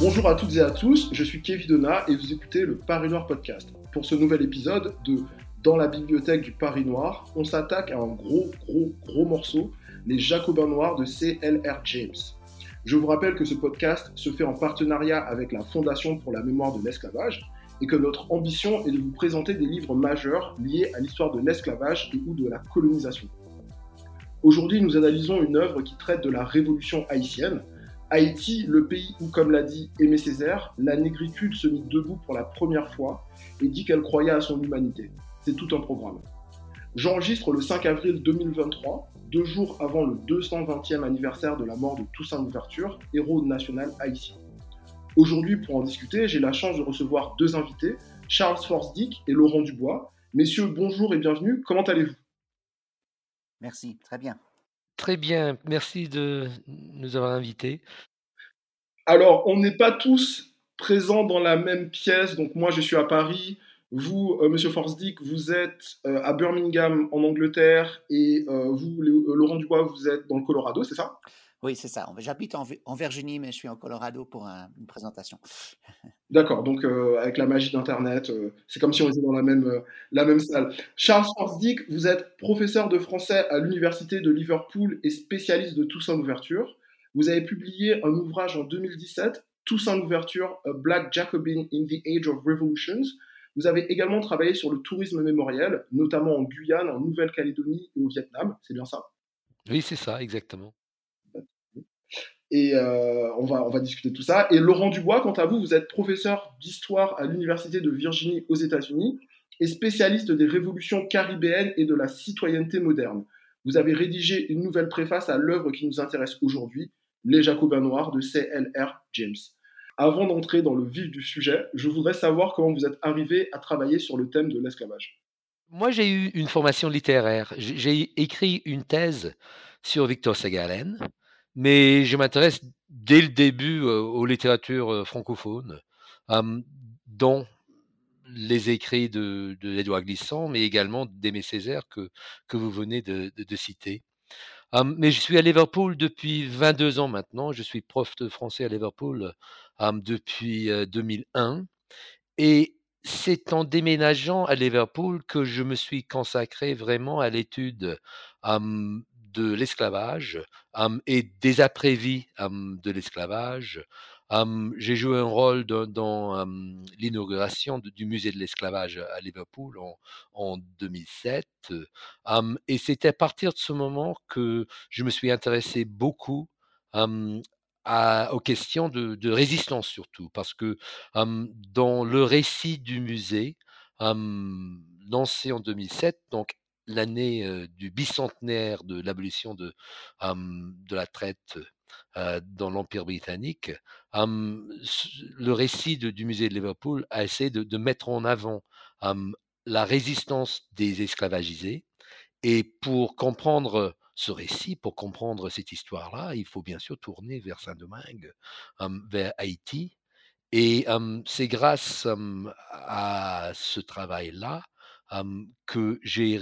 Bonjour à toutes et à tous, je suis Kevin Donna et vous écoutez le Paris Noir Podcast. Pour ce nouvel épisode de Dans la bibliothèque du Paris Noir, on s'attaque à un gros, gros, gros morceau, les Jacobins Noirs de CLR James. Je vous rappelle que ce podcast se fait en partenariat avec la Fondation pour la mémoire de l'esclavage et que notre ambition est de vous présenter des livres majeurs liés à l'histoire de l'esclavage et ou de la colonisation. Aujourd'hui, nous analysons une œuvre qui traite de la révolution haïtienne, Haïti, le pays où, comme l'a dit Aimé Césaire, la négritude se mit debout pour la première fois et dit qu'elle croyait à son humanité. C'est tout un programme. J'enregistre le 5 avril 2023, deux jours avant le 220e anniversaire de la mort de Toussaint Louverture, héros national haïtien. Aujourd'hui, pour en discuter, j'ai la chance de recevoir deux invités, Charles Forsdick et Laurent Dubois. Messieurs, bonjour et bienvenue. Comment allez-vous? Merci, très bien. Très bien, merci de nous avoir invités. Alors, on n'est pas tous présents dans la même pièce. Donc, moi, je suis à Paris. Vous, euh, Monsieur Forsdick, vous êtes euh, à Birmingham, en Angleterre. Et euh, vous, Laurent Dubois, vous êtes dans le Colorado, c'est ça? Oui, c'est ça. J'habite en, Virginie, mais je suis en Colorado pour une présentation. D'accord, donc euh, avec la magie d'Internet, euh, c'est comme si on était dans la même, euh, la même salle. Charles Forsdick, vous êtes professeur de français à l'Université de Liverpool et spécialiste de Toussaint l'ouverture. Vous avez publié un ouvrage en 2017, Toussaint l'ouverture, A Black Jacobin in the Age of Revolutions. Vous avez également travaillé sur le tourisme mémoriel, notamment en Guyane, en Nouvelle-Calédonie et au Vietnam. C'est bien ça? Oui, c'est ça, exactement. Et euh, on, va, on va discuter de tout ça. Et Laurent Dubois, quant à vous, vous êtes professeur d'histoire à l'Université de Virginie aux États-Unis et spécialiste des révolutions caribéennes et de la citoyenneté moderne. Vous avez rédigé une nouvelle préface à l'œuvre qui nous intéresse aujourd'hui, Les Jacobins Noirs de C.L.R. James. Avant d'entrer dans le vif du sujet, je voudrais savoir comment vous êtes arrivé à travailler sur le thème de l'esclavage. Moi, j'ai eu une formation littéraire. J'ai écrit une thèse sur Victor Segalen, mais je m'intéresse dès le début aux littératures francophones, dont les écrits de, de Glissant, mais également d'Aimé Césaire que, que vous venez de, citer. mais je suis à Liverpool depuis 22 ans maintenant. Je suis prof de français à Liverpool depuis 2001. Et c'est en déménageant à Liverpool que je me suis consacré vraiment à l'étude de l'esclavage et des après-vies de l'esclavage. J'ai joué un rôle dans, l'inauguration du musée de l'esclavage à Liverpool en, 2007. et c'est à partir de ce moment que je me suis intéressé beaucoup aux questions de, de, résistance surtout, parce que dans le récit du musée, lancé en 2007, donc l'année du bicentenaire de l'abolition de, de la traite dans l'Empire britannique, le récit du musée de Liverpool a essayé de, mettre en avant la résistance des esclavagisés. Et pour comprendre ce récit, pour comprendre cette histoire-là, il faut bien sûr tourner vers Saint-Domingue, vers Haïti. Et c'est grâce à ce travail-là que j'ai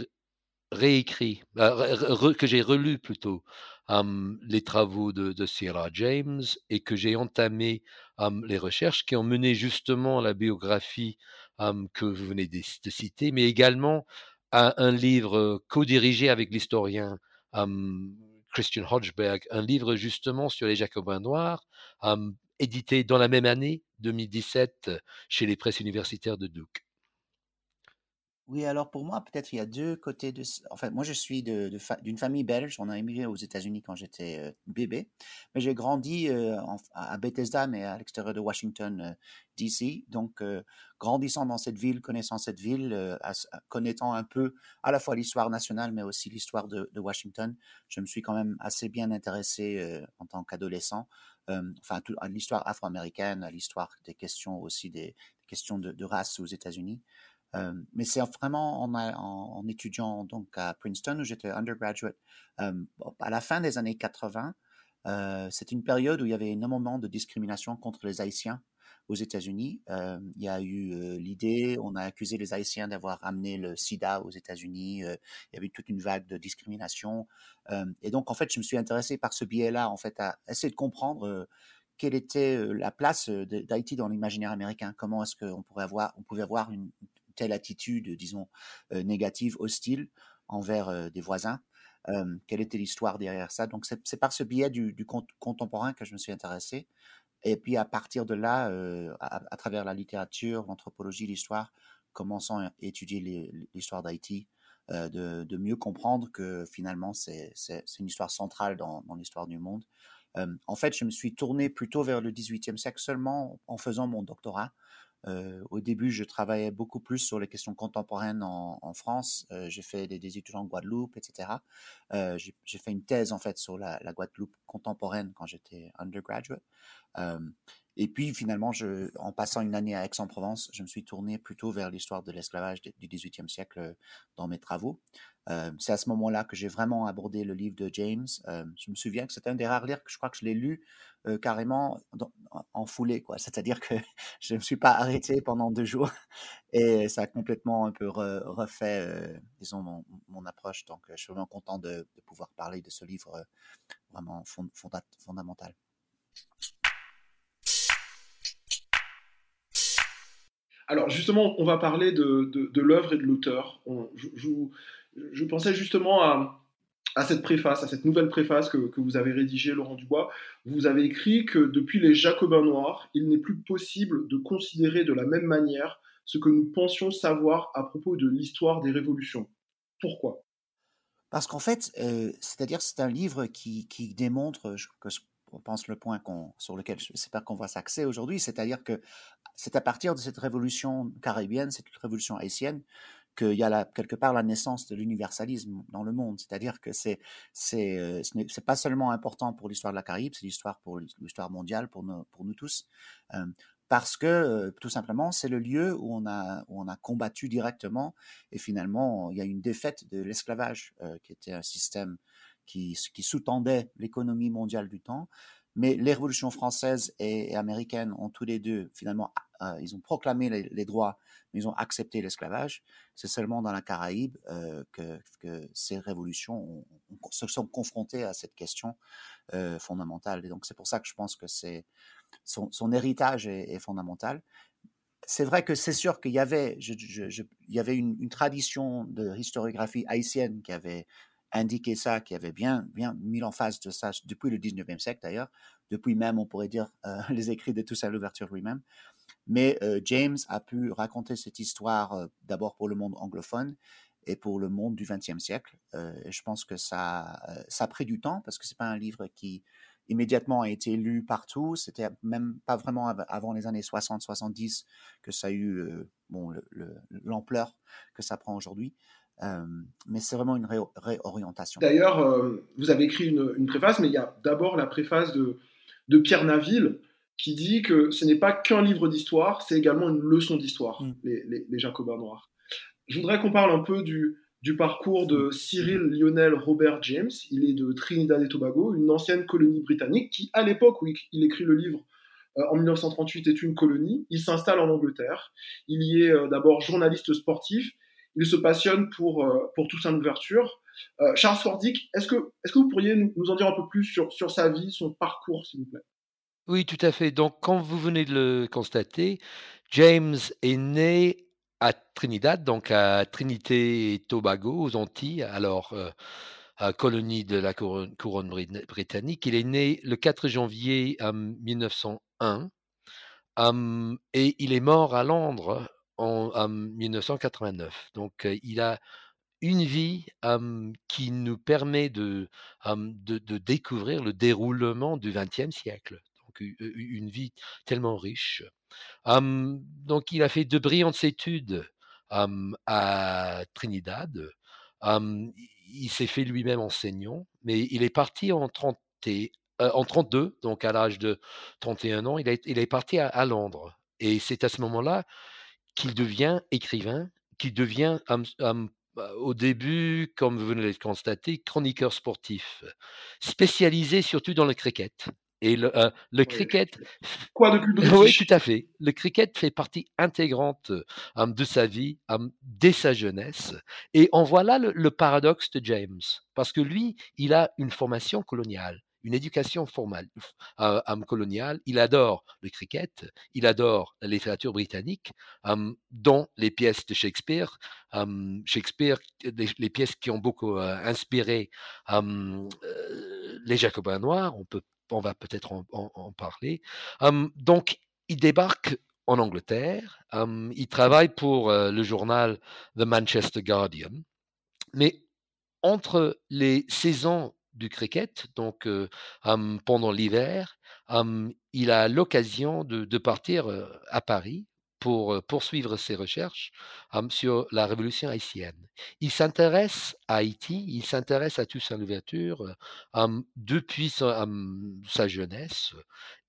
réécrit, euh, que j'ai relu plutôt les travaux de, de Sierra James et que j'ai entamé les recherches qui ont mené justement la biographie que vous venez de, citer, mais également à un livre co-dirigé avec l'historien Christian Hodgeberg, un livre justement sur les Jacobins noirs, édité dans la même année, 2017, chez les presses universitaires de Duke. Oui, alors pour moi, peut-être il y a deux côtés de. En fait, moi, je suis d'une de, d'une famille belge. On a émigré aux États-Unis quand j'étais euh, bébé, mais j'ai grandi euh, à Bethesda, mais à l'extérieur de Washington, euh, D.C. Donc, grandissant dans cette ville, connaissant cette ville, connaissant un peu à la fois l'histoire nationale, mais aussi l'histoire de, de, Washington, je me suis quand même assez bien intéressé en tant qu'adolescent, enfin, à l'histoire afro-américaine, à l'histoire des questions aussi des questions de, de race aux États-Unis mais c'est vraiment en, étudiant donc à Princeton où j'étais undergraduate à la fin des années 80. Euh, c'est une période où il y avait énormément de discrimination contre les Haïtiens aux États-Unis. il y a eu l'idée, on a accusé les Haïtiens d'avoir amené le SIDA aux États-Unis. il y avait toute une vague de discrimination. et donc, en fait, je me suis intéressé par ce biais-là, en fait, à essayer de comprendre quelle était la place d'Haïti dans l'imaginaire américain. Comment est-ce qu'on pourrait avoir, on pouvait avoir une telle attitude, disons, négative, hostile envers des voisins. quelle était l'histoire derrière ça? Donc c'est par ce biais du, contemporain que je me suis intéressé. Et puis à partir de là, à, travers la littérature, l'anthropologie, l'histoire, commençant à étudier l'histoire d'Haïti, de, mieux comprendre que finalement c'est une histoire centrale dans, l'histoire du monde. en fait, je me suis tourné plutôt vers le XVIIIe siècle seulement en faisant mon doctorat au début, je travaillais beaucoup plus sur les questions contemporaines en, France. j'ai fait des, études en Guadeloupe, etc. j'ai fait une thèse en fait sur la, la Guadeloupe contemporaine quand j'étais undergraduate. Et puis finalement, en passant une année à Aix-en-Provence, je me suis tourné plutôt vers l'histoire de l'esclavage du XVIIIe siècle euh, dans mes travaux. Euh, c'est à ce moment-là que j'ai vraiment abordé le livre de James. Euh, je me souviens que c'était un des rares livres que je crois que je l'ai lu carrément en foulée, quoi. C'est-à-dire que je ne me suis pas arrêté pendant deux jours et ça a complètement un peu refait, mon, approche. Donc, je suis vraiment content de pouvoir parler de ce livre vraiment fondamental. Alors justement, on va parler de, l'œuvre et de l'auteur. Je, pensais justement à, cette préface, à cette nouvelle préface que, vous avez rédigée, Laurent Dubois. Vous avez écrit que depuis les Jacobins noirs, il n'est plus possible de considérer de la même manière ce que nous pensions savoir à propos de l'histoire des révolutions. Pourquoi? Parce qu'en fait, euh, c'est-à-dire c'est un livre qui, démontre que on pense le point sur lequel j'espère qu'on va s'axer aujourd'hui, c'est-à-dire que c'est à partir de cette révolution caribéenne, cette révolution haïtienne, qu'il y a quelque part la naissance de l'universalisme dans le monde. C'est-à-dire que c'est c'est euh, c'est pas seulement important pour l'histoire de la Caraïbe, c'est l'histoire pour l'histoire mondiale pour nous pour nous tous. Euh, parce que euh, tout simplement c'est le lieu où on a où on a combattu directement et finalement il y a une défaite de l'esclavage qui était un système qui, sous-tendait l'économie mondiale du temps. Mais les révolutions françaises et, américaines ont tous les deux, finalement, euh, ils ont proclamé les, droits, mais ils ont accepté l'esclavage. C'est seulement dans la Caraïbe euh, que, ces révolutions se sont confrontées à cette question euh, fondamentale. Et donc, c'est pour ça que je pense que c'est son, héritage est, fondamental. C'est vrai que c'est sûr qu'il y avait, il y avait une, tradition de historiographie haïtienne qui avait indiqué ça, qui avait bien, bien mis en face de ça depuis le 19e siècle d'ailleurs, depuis même, on pourrait dire, euh, les écrits de Toussaint Louverture lui-même. Mais euh, James a pu raconter cette histoire euh, d'abord pour le monde anglophone et pour le monde du 20e siècle. je pense que ça, ça a pris du temps parce que c'est pas un livre qui immédiatement a été lu partout. C'était même pas vraiment avant les années 60-70 que ça a eu bon, l'ampleur que ça prend aujourd'hui mais c'est vraiment une réorientation. D'ailleurs, vous avez écrit une, préface, mais il y a d'abord la préface de, de, Pierre Naville qui dit que ce n'est pas qu'un livre d'histoire, c'est également une leçon d'histoire, mmh. les, les, Jacobins noirs. Je voudrais qu'on parle un peu du, du parcours de Cyril Lionel Robert James. Il est de Trinidad et Tobago, une ancienne colonie britannique qui, à l'époque où il écrit le livre, en 1938 est une colonie. Il s'installe en Angleterre. Il y est d'abord journaliste sportif il se passionne pour, euh, pour Toussaint Louverture. Euh, Charles Fordick, est-ce que, est que vous pourriez nous en dire un peu plus sur, sur sa vie, son parcours, s'il vous plaît? Oui, tout à fait. Donc, comme vous venez de le constater, James est né à Trinidad, donc à Trinité et Tobago, aux Antilles, alors euh, colonie de la couronne, britannique. Il est né le 4 janvier 1901 et il est mort à Londres en, 1989. Donc, il a une vie qui nous permet de, de, découvrir le déroulement du XXe siècle. Donc, une vie tellement riche. donc, il a fait de brillantes études à Trinidad. il s'est fait lui-même enseignant, mais il est parti en 30 en 32, donc à l'âge de 31 ans, il est parti à Londres. Et c'est à ce moment-là qu'il devient écrivain, qu'il devient bah, au début, comme vous venez de le constater, chroniqueur sportif, spécialisé surtout dans le cricket. Et le, le cricket. Quoi de plus Oui, tout à fait. Le cricket fait partie intégrante de sa vie dès sa jeunesse. Et en voilà le, paradoxe de James. Parce que lui, il a une formation coloniale une éducation formale, coloniale. Il adore le cricket, il adore la littérature britannique, dont les pièces de Shakespeare. Shakespeare, les, pièces qui ont beaucoup inspiré les Jacobins noirs, on, peut, on va peut-être en, parler. donc, il débarque en Angleterre. il travaille pour le journal The Manchester Guardian. Mais entre les saisons du cricket, donc pendant l'hiver, il a l'occasion de, partir à Paris pour poursuivre ses recherches sur la révolution haïtienne. Il s'intéresse à Haïti, il s'intéresse à Toussaint Louverture depuis sa, jeunesse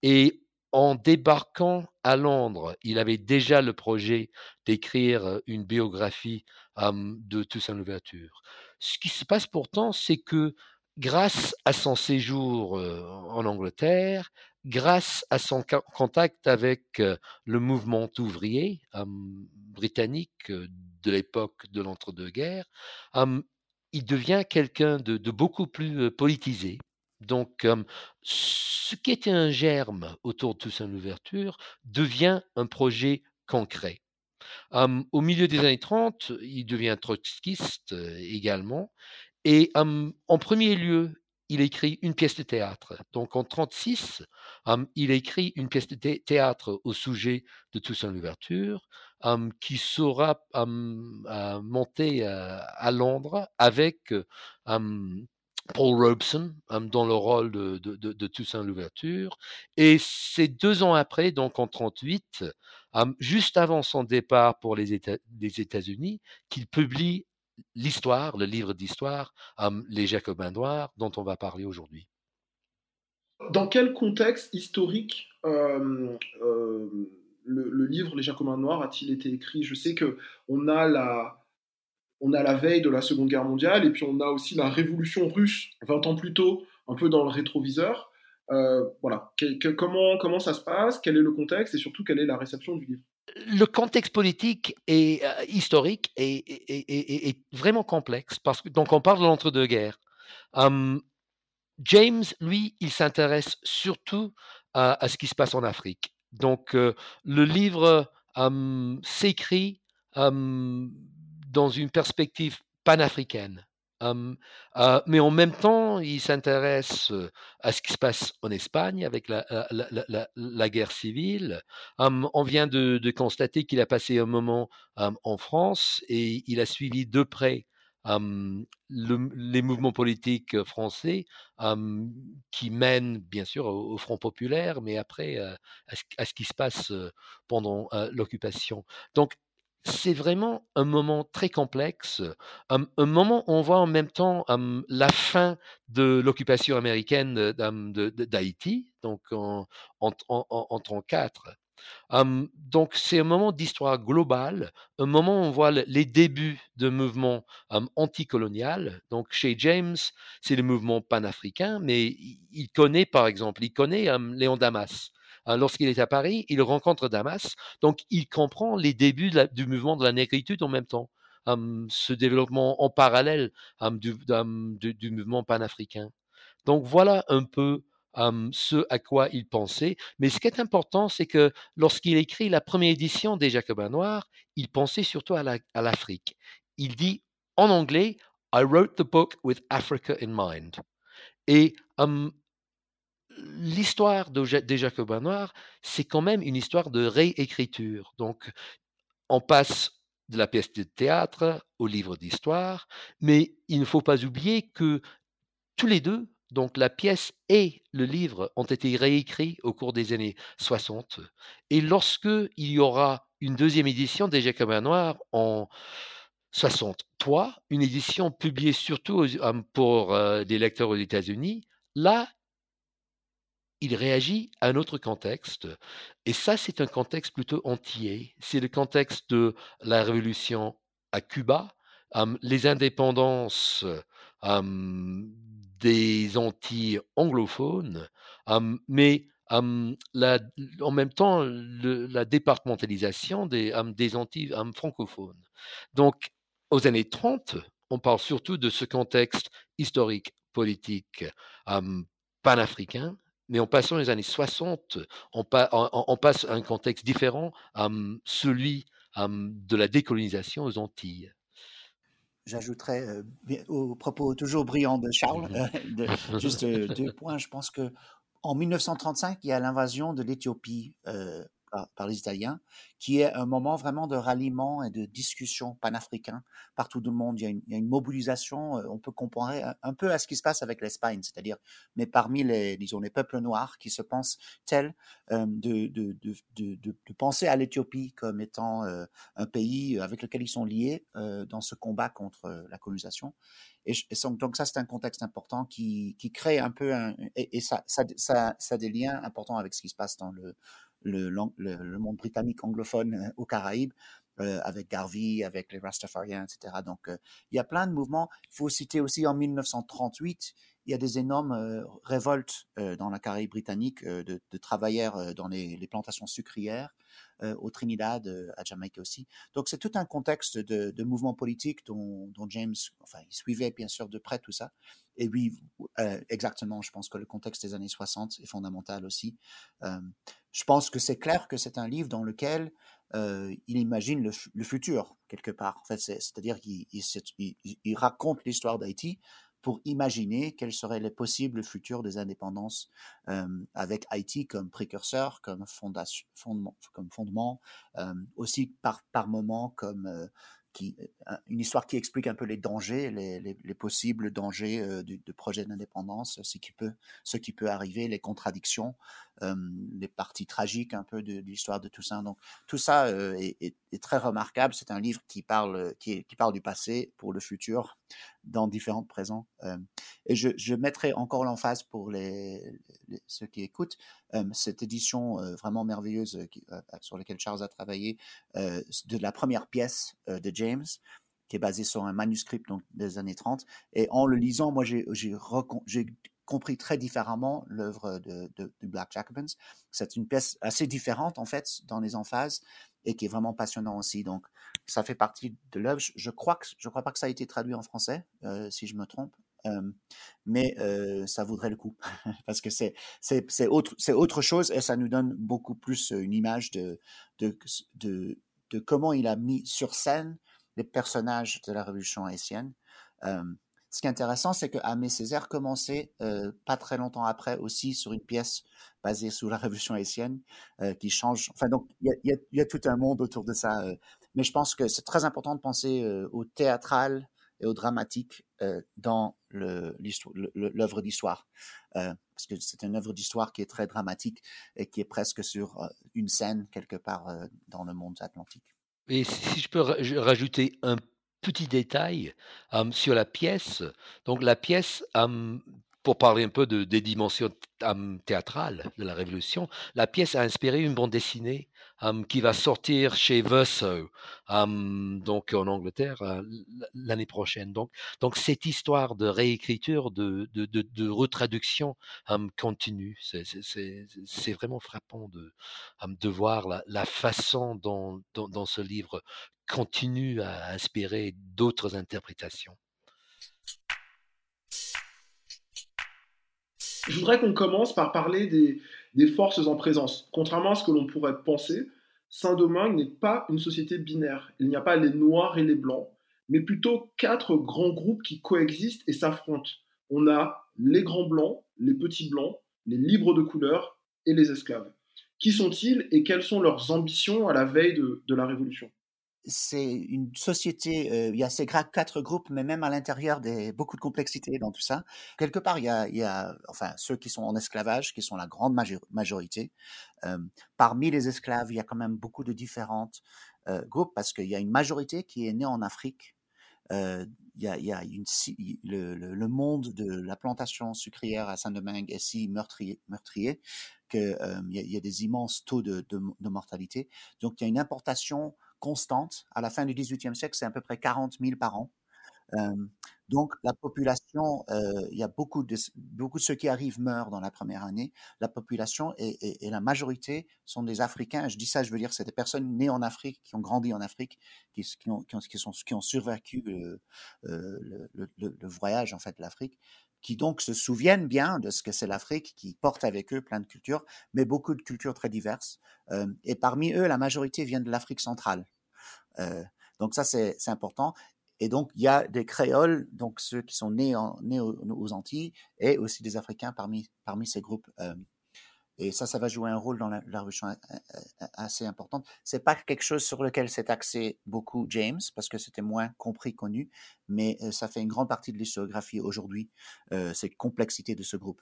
et en débarquant à Londres, il avait déjà le projet d'écrire une biographie de Toussaint Louverture. Ce qui se passe pourtant, c'est que grâce à son séjour en Angleterre, grâce à son contact avec le mouvement ouvrier britannique de l'époque de l'entre-deux-guerres, il devient quelqu'un de, beaucoup plus politisé. Donc, ce qui était un germe autour de Toussaint Louverture devient un projet concret. au milieu des années 30, il devient trotskiste également, et en premier lieu, il écrit une pièce de théâtre. Donc en 36, il écrit une pièce de théâtre au sujet de Toussaint Louverture, qui sera montée à Londres avec Paul Robeson dans le rôle de, Toussaint Louverture. Et c'est deux ans après, donc en 38, juste avant son départ pour les États-Unis, qu'il publie l'histoire, le livre d'histoire, Les Jacobins noirs, dont on va parler aujourd'hui. Dans quel contexte historique le, livre Les Jacobins noirs a-t-il été écrit? Je sais que on a la on a la veille de la Seconde Guerre mondiale et puis on a aussi la Révolution russe 20 ans plus tôt, un peu dans le rétroviseur. Euh, voilà, comment, comment ça se passe? Quel est le contexte? Et surtout quelle est la réception du livre? Le contexte politique et euh, historique est, vraiment complexe parce que donc on parle de l'entre-deux-guerres. James, lui, il s'intéresse surtout à, ce qui se passe en Afrique. Donc euh, le livre s'écrit dans une perspective panafricaine. Mais en même temps, il s'intéresse à ce qui se passe en Espagne avec la, guerre civile. on vient de, constater qu'il a passé un moment en France et il a suivi de près les mouvements politiques français qui mènent bien sûr au, Front populaire, mais après à, ce, à, ce, qui se passe pendant l'occupation. Donc c'est vraiment un moment très complexe, un, moment où on voit en même temps la fin de l'occupation américaine d'Haïti, donc en, en, donc c'est un moment d'histoire globale, un moment où on voit les débuts de mouvements anticolonial. Donc chez James, c'est le mouvement panafricain, mais il connaît par exemple, il connaît Léon Damas. Hein, lorsqu'il est à Paris, il rencontre Damas, donc il comprend les débuts du mouvement de la négritude en même temps, ce développement en parallèle du, mouvement panafricain. Donc voilà un peu ce à quoi il pensait. Mais ce qui est important, c'est que lorsqu'il écrit la première édition des Jacobins noirs, il pensait surtout à l'Afrique. il dit en anglais, I wrote the book with Africa in mind. Et l'histoire des Jacobins noirs, c'est quand même une histoire de réécriture. Donc, on passe de la pièce de théâtre au livre d'histoire, mais il ne faut pas oublier que tous les deux, donc la pièce et le livre, ont été réécrits au cours des années 60. Et lorsque il y aura une deuxième édition des Jacobins noirs en 63, une édition publiée surtout pour euh, des lecteurs aux États-Unis, là, il réagit à un autre contexte. Et ça, c'est un contexte plutôt entier. C'est le contexte de la révolution à Cuba, les indépendances des Antilles anglophones, mais en même temps la départementalisation des, des Antilles francophones. Donc, aux années 30, on parle surtout de ce contexte historique, politique, panafricain, mais en passant les années 60, on, passe à un contexte différent, à celui de la décolonisation aux Antilles. J'ajouterais au propos toujours brillant de Charles, mmh juste deux points. Je pense que en 1935, il y a l'invasion de l'Éthiopie par, les Italiens, qui est un moment vraiment de ralliement et de discussion panafricain partout dans le monde. Il y a une, mobilisation, euh, on peut comparer un, peu à ce qui se passe avec l'Espagne, c'est-à-dire, mais parmi les, disons, les peuples noirs qui se pensent tels, euh, de, de, de, de, penser à l'Éthiopie comme étant euh, un pays avec lequel ils sont liés dans ce combat contre la colonisation. Et, donc ça, c'est un contexte important qui, qui crée un peu, et, ça, ça, ça, ça a des liens importants avec ce qui se passe dans le le, monde britannique anglophone euh, aux Caraïbes, euh, avec Garvey, avec les Rastafariens, etc. Donc, euh, il y a plein de mouvements. Il faut citer aussi en 1938, il y a des énormes révoltes dans la Caraïbe britannique de, travailleurs dans les, plantations sucrières, au Trinidad, à Jamaïque aussi. Donc, c'est tout un contexte de, de mouvements politiques dont, James, enfin, il suivait bien sûr de près tout ça. Et oui, exactement, je pense que le contexte des années 60 est fondamental aussi. je pense que c'est clair que c'est un livre dans lequel il imagine le, futur, quelque part. En fait, c'est-à-dire qu'il il, raconte l'histoire d'Haïti pour imaginer quels seraient les possibles futurs des indépendances avec Haïti comme précurseur, comme fondement, fondement aussi par, par moment comme euh, une histoire qui explique un peu les dangers, les, les, possibles dangers euh, du, projet d'indépendance, ce qui peut, arriver, les contradictions, euh, les parties tragiques un peu de, l'histoire de Toussaint. Donc tout ça est, très remarquable. C'est un livre qui parle, qui, parle du passé pour le futur dans différents présents. et je, je mettrai encore l'emphase pour les, ceux qui écoutent cette édition vraiment merveilleuse sur laquelle Charles a travaillé de la première pièce de James qui est basée sur un manuscrit donc, des années 30. Et en le lisant, moi, j'ai compris très différemment l'œuvre de, Black Jacobins. C'est une pièce assez différente, en fait, dans les emphases, et qui est vraiment passionnant aussi. Donc, ça fait partie de l'œuvre. Je crois que je crois pas que ça a été traduit en français, si je me trompe mais ça vaudrait le coup parce que c'est c'est autre c'est autre chose et ça nous donne beaucoup plus une image de de, de de comment il a mis sur scène les personnages de la Révolution haïtienne. Ce qui est intéressant, c'est que Aimé Césaire commençait pas très longtemps après aussi sur une pièce basée sur la Révolution haïtienne qui change. Enfin, donc il y a, tout un monde autour de ça. mais je pense que c'est très important de penser au théâtral et au dramatique euh, dans l'œuvre d'histoire. Euh, parce que c'est une œuvre d'histoire qui est très dramatique et qui est presque sur euh, une scène quelque part dans le monde atlantique. Et si je peux rajouter un petit détail sur la pièce, donc la pièce pour parler un peu de, des dimensions théâtrales de la Révolution, la pièce a inspiré une bande dessinée qui va sortir chez Verso, donc en Angleterre, euh, l'année prochaine. Donc, donc cette histoire de réécriture, de, de, de, retraduction continue. C'est vraiment frappant de, de voir la, la façon dont, dont, dont ce livre continue à inspirer d'autres interprétations. Je voudrais qu'on commence par parler des, forces en présence. Contrairement à ce que l'on pourrait penser, Saint-Domingue n'est pas une société binaire. Il n'y a pas les noirs et les blancs, mais plutôt quatre grands groupes qui coexistent et s'affrontent. On a les grands blancs, les petits blancs, les libres de couleur et les esclaves. Qui sont-ils et quelles sont leurs ambitions à la veille de la Révolution? C'est une société, euh, il y a ces quatre groupes, mais même à l'intérieur, des beaucoup de complexité dans tout ça. Quelque part, il y a, enfin, ceux qui sont en esclavage, qui sont la grande majorité. Euh, parmi les esclaves, il y a quand même beaucoup de différentes euh, groupes, parce qu'il y a une majorité qui est née en Afrique. il y a, le, monde de la plantation sucrière à Saint-Domingue est si meurtrier, qu'il y, a des immenses taux de, de mortalité. Donc, il y a une importation constante. À la fin du XVIIIe siècle, c'est à peu près 40 000 par an. donc la population, il y a beaucoup de, beaucoup de ceux qui arrivent meurent dans la première année. La population et, la majorité sont des Africains. Je dis ça, je veux dire, c'est des personnes nées en Afrique, qui ont grandi en Afrique, qui, ont, sont, qui ont survécu le, le, le, voyage en fait de l'Afrique. Qui donc se souviennent bien de ce que c'est l'Afrique, qui portent avec eux plein de cultures, mais beaucoup de cultures très diverses. et parmi eux, la majorité viennent de l'Afrique centrale. donc ça, c'est important. Et donc, il y a des créoles, donc ceux qui sont nés, aux, Antilles, et aussi des Africains parmi ces groupes. Euh, et ça, ça va jouer un rôle dans la, révolution euh, euh, assez importante. C'est pas quelque chose sur lequel s'est axé beaucoup James, parce que c'était moins compris, connu, mais ça fait une grande partie de l'historiographie aujourd'hui, cette complexité de ce groupe.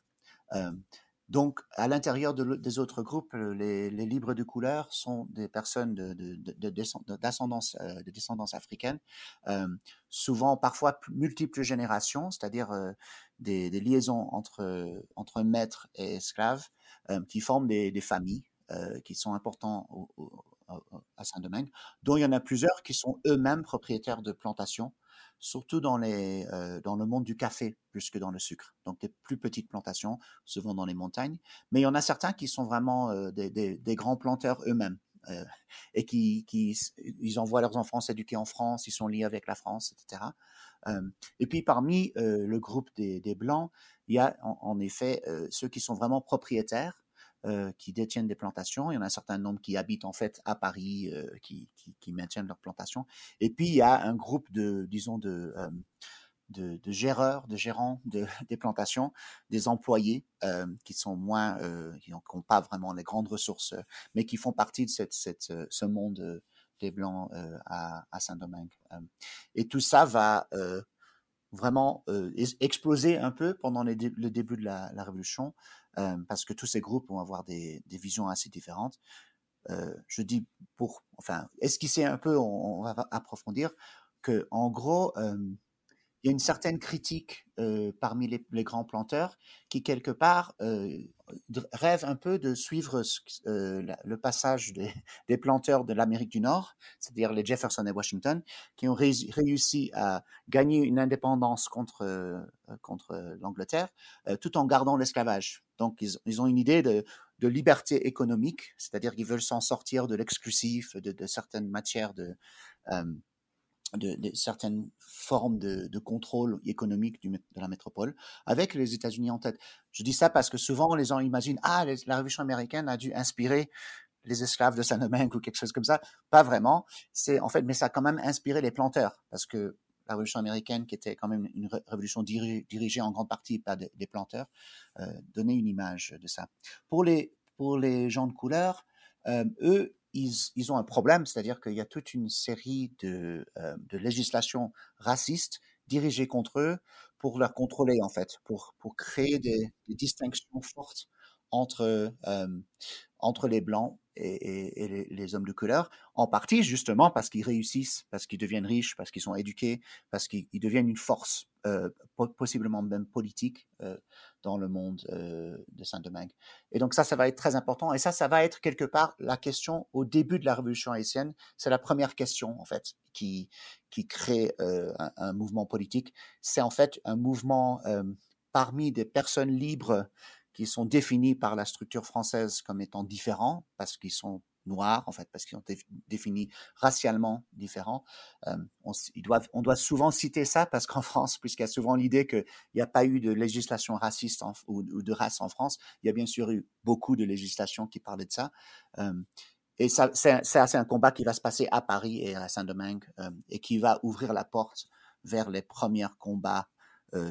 Donc, à l'intérieur des autres groupes, les, libres de couleur sont des personnes descendance, euh, africaine, euh, souvent parfois multiples générations, c'est-à-dire euh, des, liaisons entre, entre maîtres et esclaves qui forment des, familles qui sont importantes à Saint-Domingue, dont il y en a plusieurs qui sont eux-mêmes propriétaires de plantations surtout dans, les, euh, dans le monde du café plus que dans le sucre. Donc des plus petites plantations, souvent dans les montagnes. Mais il y en a certains qui sont vraiment euh, des, des, grands planteurs eux-mêmes. Euh, et qui, qui ils envoient leurs enfants s'éduquer en France, ils sont liés avec la France, etc. et puis parmi le groupe des, des, blancs, il y a en effet ceux qui sont vraiment propriétaires euh, qui détiennent des plantations. Il y en a un certain nombre qui habitent en fait à Paris, euh, qui, qui, maintiennent leurs plantations. Et puis il y a un groupe de, disons, de, euh, de, géreurs, de gérants de, des plantations, des employés qui sont moins, qui n'ont pas vraiment les grandes ressources, mais qui font partie de cette, cette, ce monde des Blancs à, à Saint-Domingue. et tout ça va vraiment exploser un peu pendant le début de la Révolution parce que tous ces groupes vont avoir des, visions assez différentes. je dis pour, enfin, esquisser un peu, on, va approfondir que, en gros, il y a une certaine critique parmi les, grands planteurs qui, quelque part, rêvent un peu de suivre le passage des, planteurs de l'Amérique du Nord, c'est-à-dire les Jefferson et Washington, qui ont réussi à gagner une indépendance contre, contre l'Angleterre, tout en gardant l'esclavage. Donc, ils, ont une idée de, liberté économique, c'est-à-dire qu'ils veulent s'en sortir de l'exclusif, de, certaines matières de de, certaines formes de, contrôle économique de la métropole, avec les États-Unis en tête. Je dis ça parce que souvent les gens imaginent ah la Révolution américaine a dû inspirer les esclaves de Saint-Domingue ou quelque chose comme ça. Pas vraiment. C'est en fait, mais ça a quand même inspiré les planteurs parce que la Révolution américaine, qui était quand même une révolution dirigée en grande partie par des, planteurs, euh, donnait une image de ça. Pour les pour les gens de couleur, euh, eux, ils, ont un problème, c'est-à-dire qu'il y a toute une série de, euh, de législations racistes dirigées contre eux pour leur contrôler, en fait, pour, pour créer des, distinctions fortes entre, euh, entre les blancs et, les, hommes de couleur, en partie justement parce qu'ils réussissent, parce qu'ils deviennent riches, parce qu'ils sont éduqués, parce qu'ils deviennent une force, euh, possiblement même politique, euh, dans le monde euh, de Saint-Domingue. Et donc ça, ça va être très important. Et ça, ça va être quelque part la question au début de la Révolution haïtienne. C'est la première question, en fait, qui, qui crée un, un, mouvement politique. C'est en fait un mouvement parmi des personnes libres qui sont définis par la structure française comme étant différents, parce qu'ils sont noirs, en fait, parce qu'ils sont définis racialement différents. Euh, on, doit souvent citer ça parce qu'en France, puisqu'il y a souvent l'idée qu'il n'y a pas eu de législation raciste ou, de race en France, il y a bien sûr eu beaucoup de législation qui parlaient de ça. Euh, et ça, c'est un combat qui va se passer à Paris et à Saint-Domingue euh, et qui va ouvrir la porte vers les premiers combats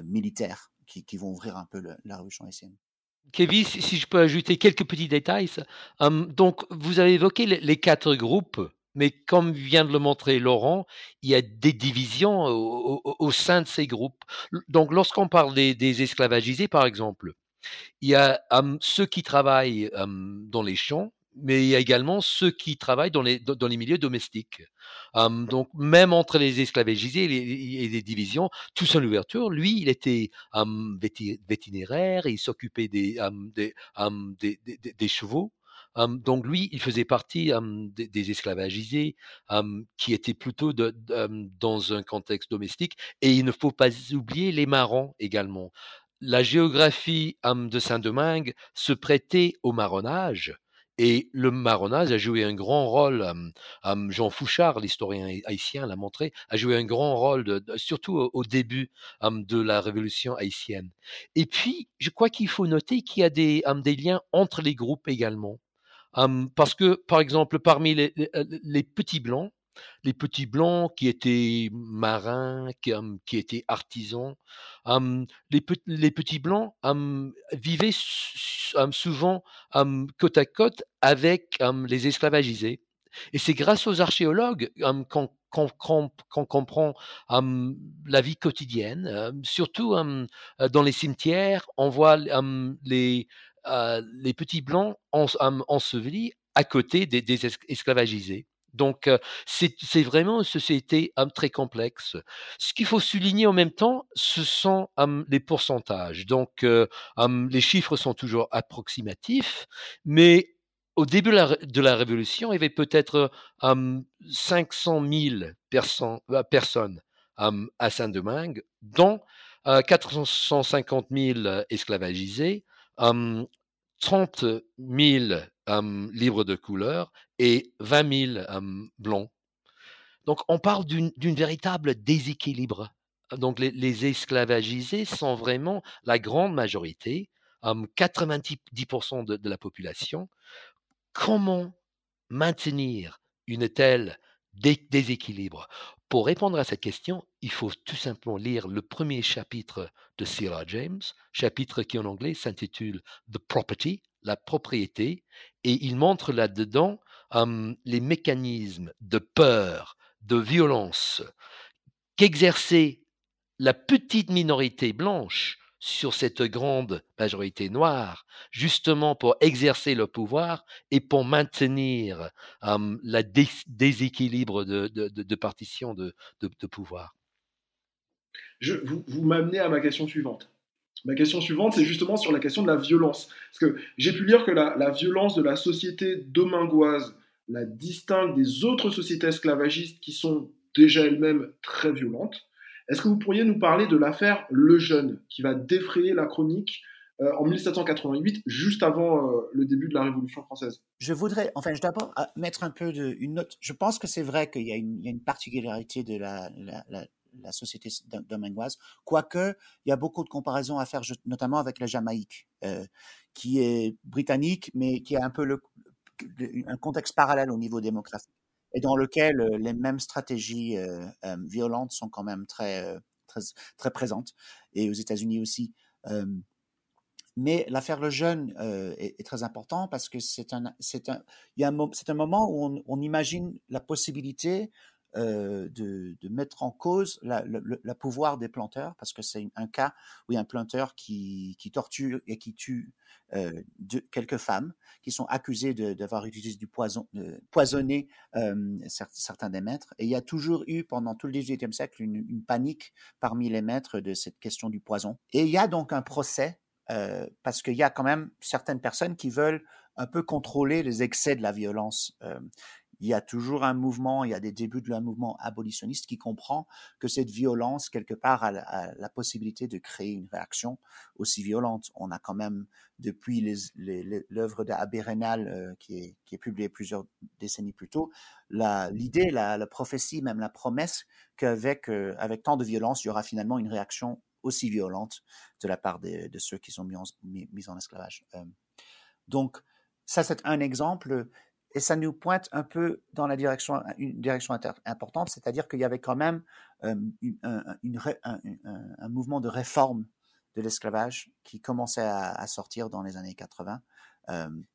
militaires qui, vont ouvrir un peu la révolution haïtienne. Kevin, si je peux ajouter quelques petits détails. Hum, donc, vous avez évoqué les, quatre groupes, mais comme vient de le montrer Laurent, il y a des divisions au, sein de ces groupes. Donc, lorsqu'on parle des, esclavagisés, par exemple, il y a hum, ceux qui travaillent hum, dans les champs, mais il y a également ceux qui travaillent dans les, dans les milieux domestiques. donc, même entre les esclavagisés et les, divisions, tout en ouverture, lui, il était vétérinaire, il s'occupait des, des, des, des, chevaux. donc lui, il faisait partie des, esclavagisés qui étaient plutôt de, dans un contexte domestique. Et il ne faut pas oublier les marrons également. La géographie de Saint-Domingue se prêtait au marronnage et le marronnage a joué un grand rôle. Jean Fouchard, l'historien haïtien, l'a montré, a joué un grand rôle, surtout au, début de la révolution haïtienne. Et puis, je crois qu'il faut noter qu'il y a des, des liens entre les groupes également. parce que, par exemple, parmi les petits blancs, les petits blancs qui étaient marins, qui, étaient artisans. les, petits blancs vivaient souvent côte à côte avec les esclavagisés. Et c'est grâce aux archéologues qu'on comprend la vie quotidienne. surtout dans les cimetières, on voit les, les petits blancs ensevelis à côté des, des esclavagisés. Donc, c'est vraiment une société très complexe. Ce qu'il faut souligner en même temps, ce sont les pourcentages. Donc, les chiffres sont toujours approximatifs, mais au début de la, Révolution, il y avait peut-être 500 000 euh, personnes à Saint-Domingue, dont 450 000 esclavagisés, 30 000 livres de couleur et 20 000 blancs. Donc on parle d'une véritable déséquilibre. Donc les, esclavagisés sont vraiment la grande majorité, 90% de, de la population. Comment maintenir une telle déséquilibre? Pour répondre à cette question, il faut tout simplement lire le premier chapitre de Sarah James, chapitre qui en anglais s'intitule The Property, la propriété, et il montre là-dedans les mécanismes de peur, de violence qu'exerçait la petite minorité blanche sur cette grande majorité noire, justement pour exercer le pouvoir et pour maintenir la déséquilibre de, partition de, pouvoir. Vous, vous m'amenez à ma question suivante. Ma question suivante, c'est justement sur la question de la violence. Parce que j'ai pu lire que la, violence de la société domingoise la distingue des autres sociétés esclavagistes qui sont déjà elles-mêmes très violentes. Est-ce que vous pourriez nous parler de l'affaire Le Jeune, qui va défrayer la chronique euh, en 1788, juste avant euh, le début de la Révolution française? Je voudrais, enfin, je d'abord euh, mettre un peu de, une note. Je pense que c'est vrai qu'il y, a une particularité de la, la société domingoise, quoique il y a beaucoup de comparaisons à faire, notamment avec la Jamaïque, qui est britannique, mais qui a un peu un contexte parallèle au niveau démographique, et dans lequel les mêmes stratégies violentes sont quand même très, très, très présentes, et aux États-Unis aussi. mais l'affaire Le Jeune est, très important parce que c'est un, un, un, un moment où on, imagine la possibilité euh, de, mettre en cause le, pouvoir des planteurs, parce que c'est un cas où il y a un planteur qui, torture et qui tue euh, quelques femmes qui sont accusées d'avoir utilisé du poison, de poisonner euh, certains des maîtres. Et il y a toujours eu, pendant tout le XVIIIe siècle, une, panique parmi les maîtres de cette question du poison. Et il y a donc un procès, parce qu'il y a quand même certaines personnes qui veulent un peu contrôler les excès de la violence il y a toujours un mouvement, il y a des débuts de un mouvement abolitionniste qui comprend que cette violence, quelque part, a la, possibilité de créer une réaction aussi violente. On a quand même, depuis l'œuvre d'Abbé Rénal, euh, qui, est, publiée plusieurs décennies plus tôt, l'idée, la, prophétie, même la promesse qu'avec euh, avec tant de violence, il y aura finalement une réaction aussi violente de la part de, ceux qui sont mis en, mis, en esclavage. Euh, donc, ça, c'est un exemple et ça nous pointe un peu dans la direction, une direction importante, c'est-à-dire qu'il y avait quand même un, mouvement de réforme de l'esclavage qui commençait à, sortir dans les années 80.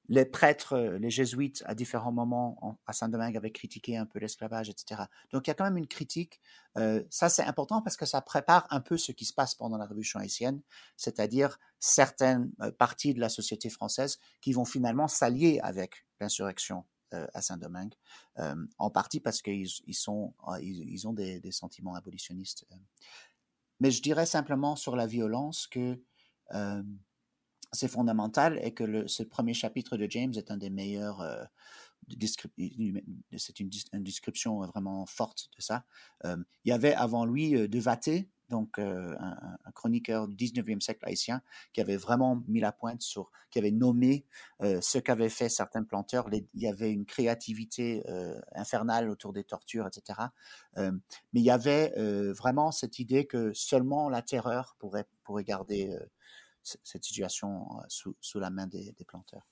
les prêtres, les jésuites, à différents moments à Saint-Domingue avaient critiqué un peu l'esclavage, etc. Donc il y a quand même une critique. ça, c'est important parce que ça prépare un peu ce qui se passe pendant la Révolution haïtienne, c'est-à-dire certaines parties de la société française qui vont finalement s'allier avec l'insurrection euh, à Saint-Domingue, euh, en partie parce qu'ils ils sont, ah, ils, ont des, sentiments abolitionnistes. Euh. Mais je dirais simplement sur la violence que c'est fondamental et que ce premier chapitre de James est un des meilleurs. c'est une, description vraiment forte de ça. il y avait avant lui De Donc un, chroniqueur du 19e siècle haïtien, qui avait vraiment mis la pointe sur, qui avait nommé ce qu'avaient fait certains planteurs. il y avait une créativité infernale autour des tortures, etc. mais il y avait vraiment cette idée que seulement la terreur pourrait, garder cette situation sous, la main des, planteurs.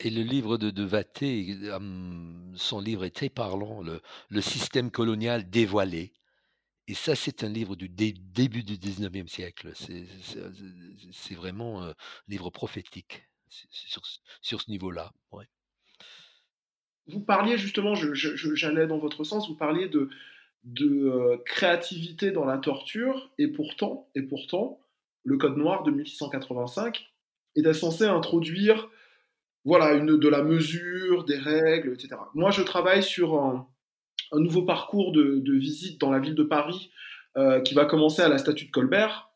Et le livre de, de Vaté, son livre est très parlant, le système colonial dévoilé. Et ça, c'est un livre du début du 19e siècle. C'est vraiment un livre prophétique sur, ce niveau-là. Vous parliez justement, j'allais dans votre sens, vous parliez de, de créativité dans la torture, et pourtant, et pourtant, le Code noir de 1685 était censé introduire voilà, de la mesure, des règles, etc. Moi, je travaille sur nouveau parcours de, visite dans la ville de Paris euh, qui va commencer à la statue de Colbert.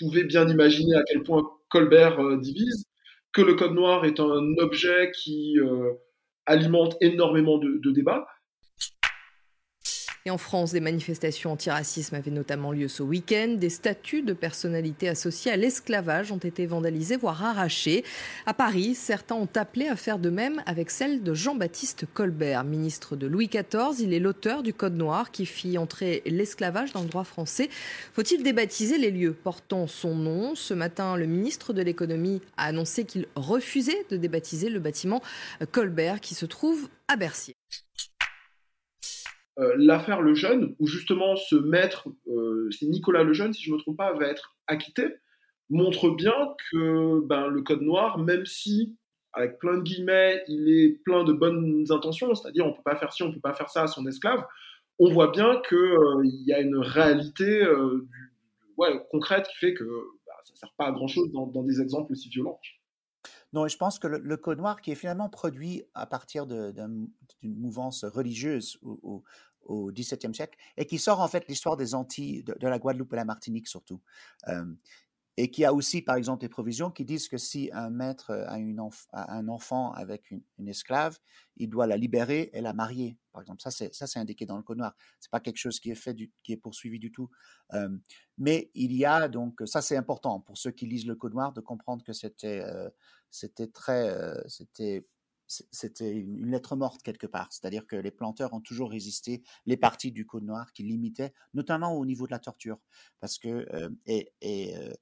Vous pouvez bien imaginer à quel point Colbert euh, divise, que le Code noir est un objet qui euh, alimente énormément de débats. Et en France, des manifestations antiracisme avaient notamment lieu ce week-end. Des statues de personnalités associées à l'esclavage ont été vandalisées, voire arrachées. À Paris, certains ont appelé à faire de même avec celle de Jean-Baptiste Colbert, ministre de Louis XIV. Il est l'auteur du Code noir qui fit entrer l'esclavage dans le droit français. Faut-il débaptiser les lieux portant son nom? Ce matin, le ministre de l'économie a annoncé qu'il refusait de débaptiser le bâtiment Colbert qui se trouve à Bercy. Euh, l'affaire Lejeune, où justement ce maître, euh, c'est Nicolas Lejeune, si je ne me trompe pas, va être acquitté, montre bien que ben, le Code noir, même si, avec plein de guillemets, il est plein de bonnes intentions, c'est-à-dire on ne peut pas faire ci, on ne peut pas faire ça à son esclave, on voit bien qu'il euh, y a une réalité concrète qui fait que bah, ça ne sert pas à grand-chose dans, des exemples aussi violents. Non, je pense que le, Code noir, qui est finalement produit à partir d'une mouvance religieuse ou, au XVIIe siècle, et qui sort en fait l'histoire des Antilles, de, la Guadeloupe et la Martinique surtout. et qui a aussi, par exemple, des provisions qui disent que si un maître a, un enfant avec une, esclave, il doit la libérer et la marier, par exemple. Ça, c'est, indiqué dans le Code noir. C'est pas quelque chose qui est fait, qui est poursuivi du tout. mais il y a donc, ça c'est important pour ceux qui lisent le Code noir de comprendre que c'était, c'était très, c'était c'était une lettre morte quelque part. C'est-à-dire que les planteurs ont toujours résisté les parties du Code noir qui limitaient, notamment au niveau de la torture. Parce que, euh, et, euh,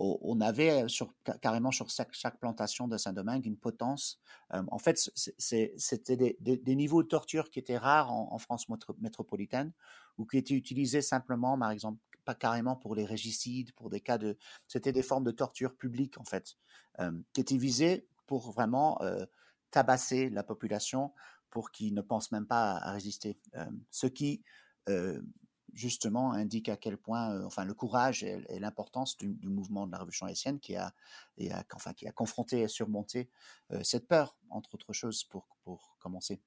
on avait sur, carrément sur chaque, plantation de Saint-Domingue une potence. Euh, en fait, c'était des, niveaux de torture qui étaient rares en, France métropolitaine ou qui étaient utilisés simplement, par exemple, pas carrément pour les régicides, pour des cas de. C'était des formes de torture publique, en fait, qui étaient visées pour vraiment tabasser la population pour qu'ils ne pensent même pas à, résister. ce qui, justement, indique à quel point, enfin, le courage et, l'importance du, mouvement de la Révolution haïtienne qui a, enfin, qui a confronté et surmonté cette peur, entre autres choses, pour commencer.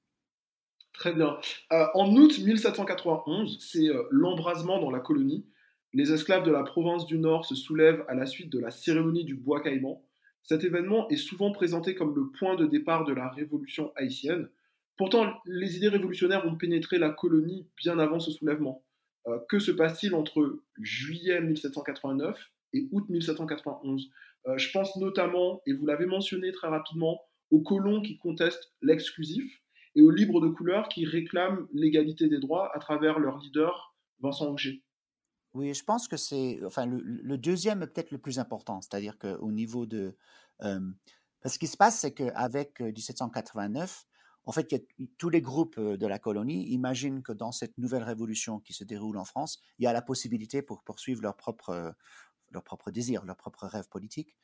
Très bien. en août 1791, c'est l'embrasement dans la colonie. Les esclaves de la province du Nord se soulèvent à la suite de la cérémonie du bois caïman. Cet événement est souvent présenté comme le point de départ de la révolution haïtienne. Pourtant, les idées révolutionnaires ont pénétré la colonie bien avant ce soulèvement. Euh, que se passe-t-il entre juillet 1789 et août 1791 euh, Je pense notamment, et vous l'avez mentionné très rapidement, aux colons qui contestent l'exclusif et aux libres de couleur qui réclament l'égalité des droits à travers leur leader Vincent Auger. Oui, je pense que c'est, enfin, le, deuxième est peut-être le plus important, c'est-à-dire qu'au niveau de, ce qui se passe, c'est qu'avec 1789, en fait, tous les groupes de la colonie imaginent que dans cette nouvelle révolution qui se déroule en France, il y a la possibilité pour poursuivre leur propre leur propre désir, leur propre rêve politique.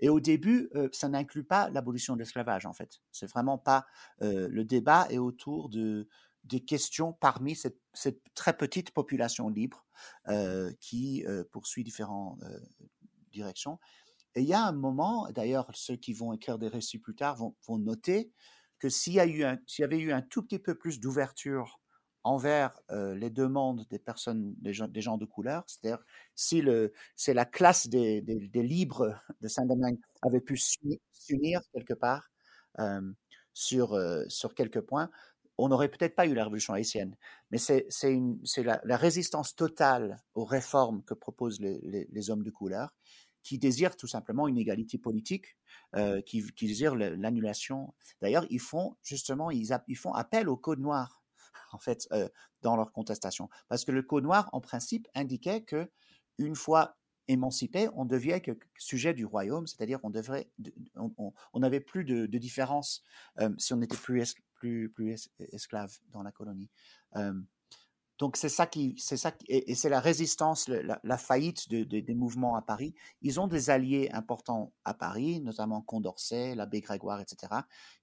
et au début, ça n'inclut pas l'abolition de l'esclavage, en fait. C'est vraiment pas le débat est autour de des questions parmi cette, très petite population libre euh, qui euh, poursuit différentes euh, directions. Et il y a un moment, d'ailleurs, ceux qui vont écrire des récits plus tard vont, noter que s'il y, avait eu un tout petit peu plus d'ouverture envers les demandes des personnes, des gens, de couleur, c'est-à-dire si c'est la classe des, libres de Saint-Domingue avait pu s'unir quelque part sur quelques points, on n'aurait peut-être pas eu la révolution haïtienne. Mais c'est la, la, résistance totale aux réformes que proposent les, hommes de couleur qui désirent tout simplement une égalité politique, euh, qui, désirent l'annulation. D'ailleurs, ils font justement, ils, font appel au code noir, en fait, euh, dans leur contestation. Parce que le code noir, en principe, indiquait que une fois émancipé, on devient sujet du royaume, c'est-à-dire on devrait, on n'avait plus de, de différence euh, si on n'était plus, plus, plus esclave dans la colonie. Euh, donc c'est ça qui, c'est ça et, c'est la résistance, la, faillite de, des mouvements à Paris. Ils ont des alliés importants à Paris, notamment Condorcet, l'abbé Grégoire, etc.,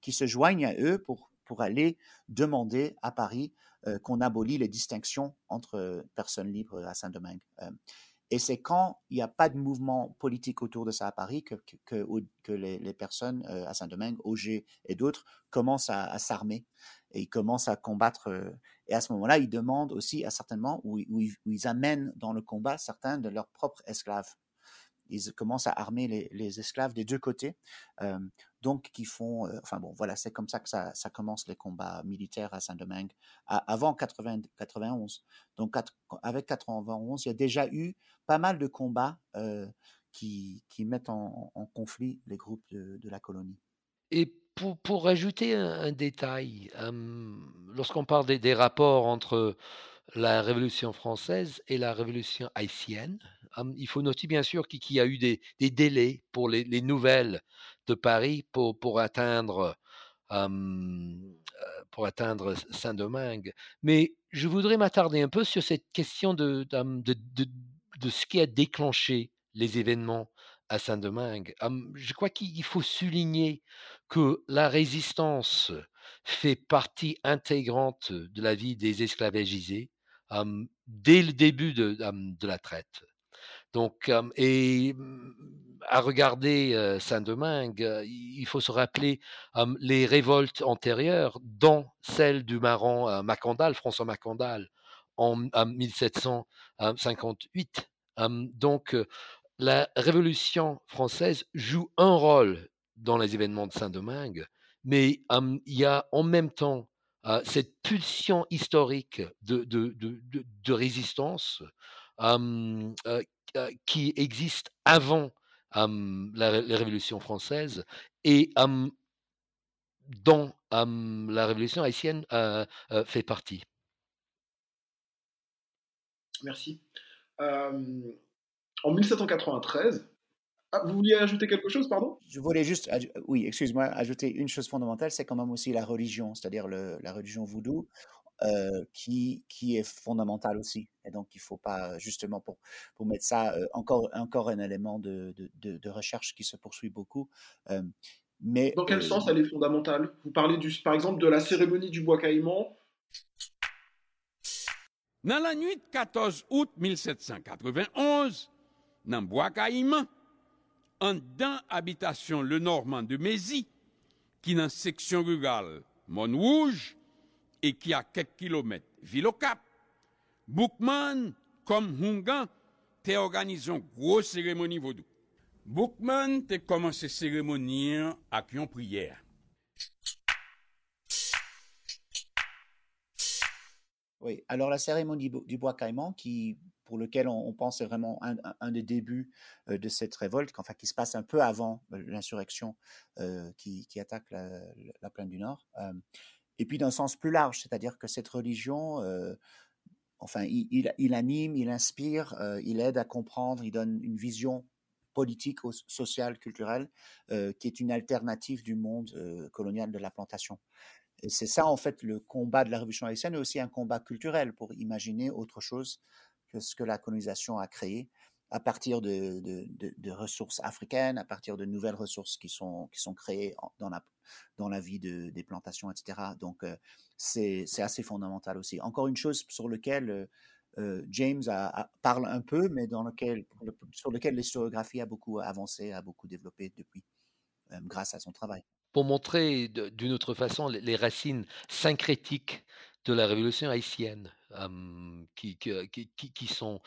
qui se joignent à eux pour pour aller demander à Paris euh, qu'on abolit les distinctions entre personnes libres à Saint-Domingue. Et c'est quand il n'y a pas de mouvement politique autour de ça à Paris que, que, les, personnes euh, à Saint-Domingue, Auger et d'autres commencent à, s'armer et ils commencent à combattre. Euh, et à ce moment-là, ils demandent aussi à certainement, où, où, ils, amènent dans le combat certains de leurs propres esclaves ils commencent à armer les, les esclaves des deux côtés, euh, donc qui font, euh, enfin bon, voilà, c'est comme ça que ça, commence les combats militaires à Saint-Domingue, avant 80, 91. Donc avec 91, il y a déjà eu pas mal de combats euh, qui, qui, mettent en, conflit les groupes de, la colonie. Et pour, pour rajouter un, détail, lorsqu'on parle des rapports entre la Révolution française et la Révolution haïtienne. il faut noter bien sûr qu'il y a eu des, délais pour les, nouvelles de Paris pour, atteindre, Saint-Domingue. Mais je voudrais m'attarder un peu sur cette question de, ce qui a déclenché les événements à Saint-Domingue. je crois qu'il faut souligner que la résistance fait partie intégrante de la vie des esclavagisés dès le début de, la traite. Donc, et à regarder Saint-Domingue, il faut se rappeler les révoltes antérieures, dont celle du marron Macandal, François Macandal, en 1758. donc, la Révolution française joue un rôle dans les événements de Saint-Domingue, mais il y a en même temps cette pulsion historique de, résistance euh, qui existe avant la, la, Révolution française et dont la Révolution haïtienne fait partie. Merci. en 1793, ah, vous vouliez ajouter quelque chose, pardon? Je voulais juste, oui, excuse-moi, ajouter une chose fondamentale, c'est quand même aussi la religion, c'est-à-dire la religion voodoo, euh, qui, qui est fondamentale aussi. Et donc, il ne faut pas, justement, pour, pour mettre ça, euh, encore, encore un élément de, de, de, recherche qui se poursuit beaucoup. Euh, mais, Dans quel sens elle est fondamentale? Vous parlez, du, par exemple, de la cérémonie du bois caïman? Dans la nuit de 14 août 1791, dans bois caïman, en dans habitation le Normand de Mézy, qui dans section rurale Montrouge et qui a quelques kilomètres ville au Cap, Boukman comme Hungan te organisé une grosse cérémonie vaudou. Boukman te commencé cérémonie avec une prière. Oui, alors la cérémonie du bois caïman qui pour lequel on, pense c'est vraiment un, des débuts euh, de cette révolte, enfin qui se passe un peu avant euh, l'insurrection euh, qui, attaque la, plaine du Nord. et puis d'un sens plus large, c'est-à-dire que cette religion, enfin, il, anime, il inspire, il aide à comprendre, il donne une vision politique, sociale, culturelle, qui est une alternative du monde colonial de la plantation. C'est ça, en fait, le combat de la révolution haïtienne, est aussi un combat culturel pour imaginer autre chose que ce que la colonisation a créé à partir de, de, de, ressources africaines, à partir de nouvelles ressources qui sont, qui sont créées dans la, dans la vie des plantations, etc. Donc, euh, c'est assez fondamental aussi. Encore une chose sur laquelle euh, euh, James a, parle un peu, mais dans lequel, sur lequel l'historiographie a beaucoup avancé, a beaucoup développé depuis, grâce à son travail. Pour montrer d'une autre façon les racines syncrétiques de la révolution haïtienne, qui, qui, qui, sont,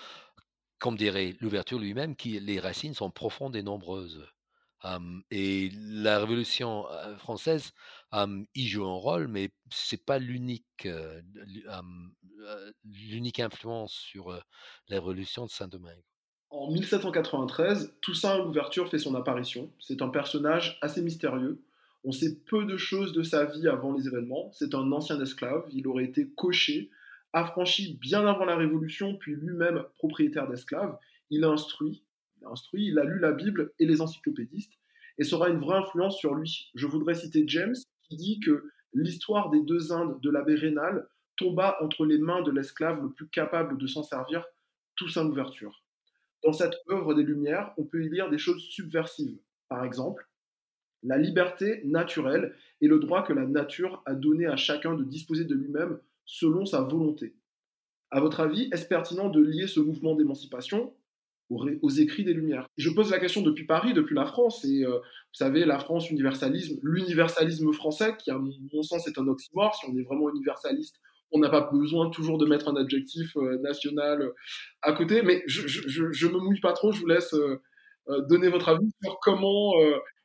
comme dirait l'ouverture lui-même, qui les racines sont profondes et nombreuses. et la Révolution française y joue un rôle, mais c'est pas l'unique l'unique influence sur la Révolution de Saint-Domingue. En 1793, Toussaint Louverture fait son apparition. C'est un personnage assez mystérieux. On sait peu de choses de sa vie avant les événements. C'est un ancien esclave. Il aurait été coché, affranchi bien avant la Révolution, puis lui-même propriétaire d'esclaves. Il a instruit, il a instruit, il a lu la Bible et les encyclopédistes, et sera une vraie influence sur lui. Je voudrais citer James, qui dit que l'histoire des deux Indes de l'abbé Rénal tomba entre les mains de l'esclave le plus capable de s'en servir, Toussaint Louverture. Dans cette œuvre des Lumières, on peut y lire des choses subversives. Par exemple, la liberté naturelle et le droit que la nature a donné à chacun de disposer de lui-même selon sa volonté. À votre avis, est-ce pertinent de lier ce mouvement d'émancipation aux, écrits des Lumières? Je pose la question depuis Paris, depuis la France, et euh, vous savez, la France, universalisme, l'universalisme français, qui à mon sens est un oxymore, si on est vraiment universaliste, on n'a pas besoin toujours de mettre un adjectif euh, national euh, à côté, mais je, ne me mouille pas trop, je vous laisse donner votre avis sur comment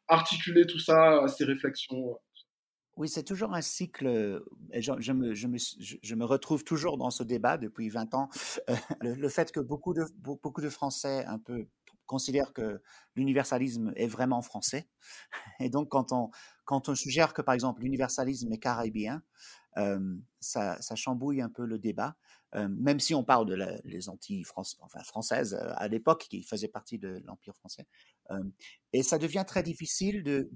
articuler tout ça, ces réflexions. Oui, c'est toujours un cycle. Je, me, retrouve toujours dans ce débat depuis 20 ans. le, fait que beaucoup de, Français un peu considèrent que l'universalisme est vraiment français. Et donc, quand on, suggère que, par exemple, l'universalisme est caribéen, ça, chambouille un peu le débat, même si on parle de les Antilles françaises à l'époque, qui faisaient partie de l'Empire français. et ça devient très difficile de,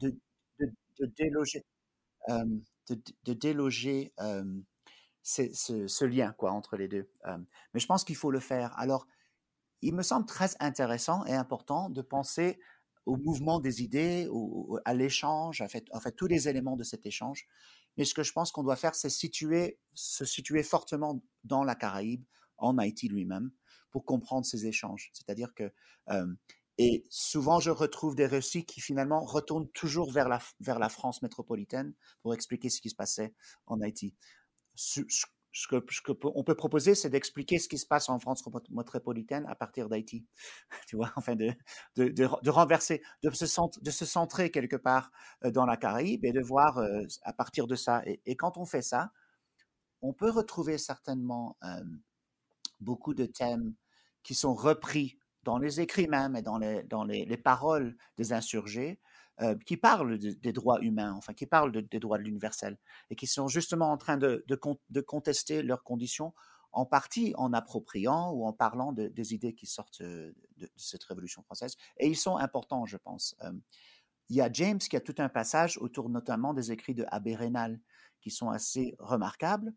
déloger, de, déloger ce, lien quoi, entre les deux. mais je pense qu'il faut le faire. Alors, il me semble très intéressant et important de penser au mouvement des idées, à l'échange, en en fait, tous les éléments de cet échange. Mais ce que je pense qu'on doit faire, c'est se situer fortement dans la Caraïbe, en Haïti lui-même, pour comprendre ces échanges. C'est-à-dire que, et souvent je retrouve des récits qui finalement retournent toujours vers la, vers la France métropolitaine pour expliquer ce qui se passait en Haïti qu'on peut proposer, c'est d'expliquer ce qui se passe en France métropolitaine à partir d'Haïti. Tu vois, enfin, de, renverser, de se, centrer quelque part euh, dans la Caraïbe et de voir euh, à partir de ça. Et, quand on fait ça, on peut retrouver certainement euh, beaucoup de thèmes qui sont repris dans les écrits même et dans les paroles des insurgés, euh, qui parlent des droits humains, enfin qui parlent des droits de l'universel, et qui sont justement en train de, de, contester leurs conditions, en partie en appropriant ou en parlant des idées qui sortent euh, de, cette révolution française. Et ils sont importants, je pense. Euh, il y a James qui a tout un passage autour notamment des écrits de Abbé Rénal, qui sont assez remarquables,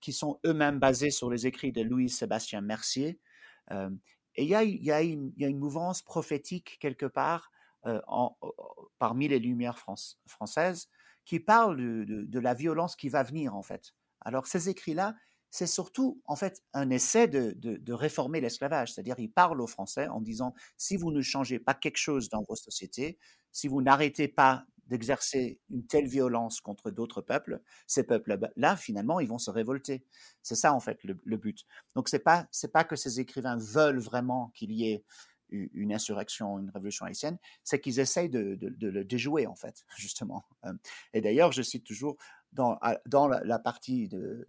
qui sont eux-mêmes basés sur les écrits de Louis-Sébastien Mercier. et il y, a, il, y a une, il y, a, une, mouvance prophétique quelque part euh, en, parmi les Lumières françaises qui parlent de, la violence qui va venir en fait. Alors ces écrits-là, c'est surtout en fait un essai de, réformer l'esclavage, c'est-à-dire il parle aux Français en disant si vous ne changez pas quelque chose dans vos sociétés, si vous n'arrêtez pas d'exercer une telle violence contre d'autres peuples, ces peuples-là, finalement, ils vont se révolter. C'est ça, en fait, le, but. Donc, c'est pas, c'est pas que ces écrivains veulent vraiment qu'il y ait une insurrection, une révolution haïtienne, c'est qu'ils essayent de, le déjouer, en fait, justement. Euh, et d'ailleurs, je cite toujours dans, la, partie de,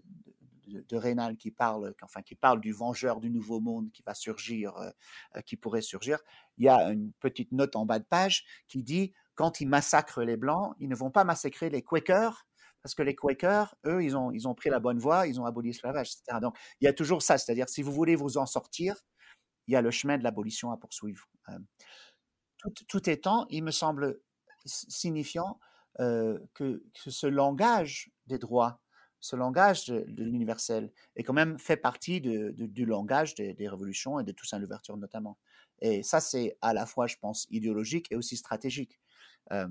de, Rénal qui parle, enfin, qui parle du vengeur du nouveau monde qui va surgir, euh, euh, qui pourrait surgir, il y a une petite note en bas de page qui dit quand ils massacrent les Blancs, ils ne vont pas massacrer les Quakers, parce que les Quakers, eux, ils ont, ils ont pris la bonne voie, ils ont aboli l'esclavage, etc. Donc, il y a toujours ça, c'est-à-dire si vous voulez vous en sortir, il y a le chemin de l'abolition à poursuivre. Euh, tout, étant, il me semble signifiant euh, que, ce langage des droits, ce langage de, l'universel, est quand même fait partie du langage des, révolutions et de Toussaint l'ouverture notamment. Et ça, c'est à la fois, je pense, idéologique et aussi stratégique. Euh,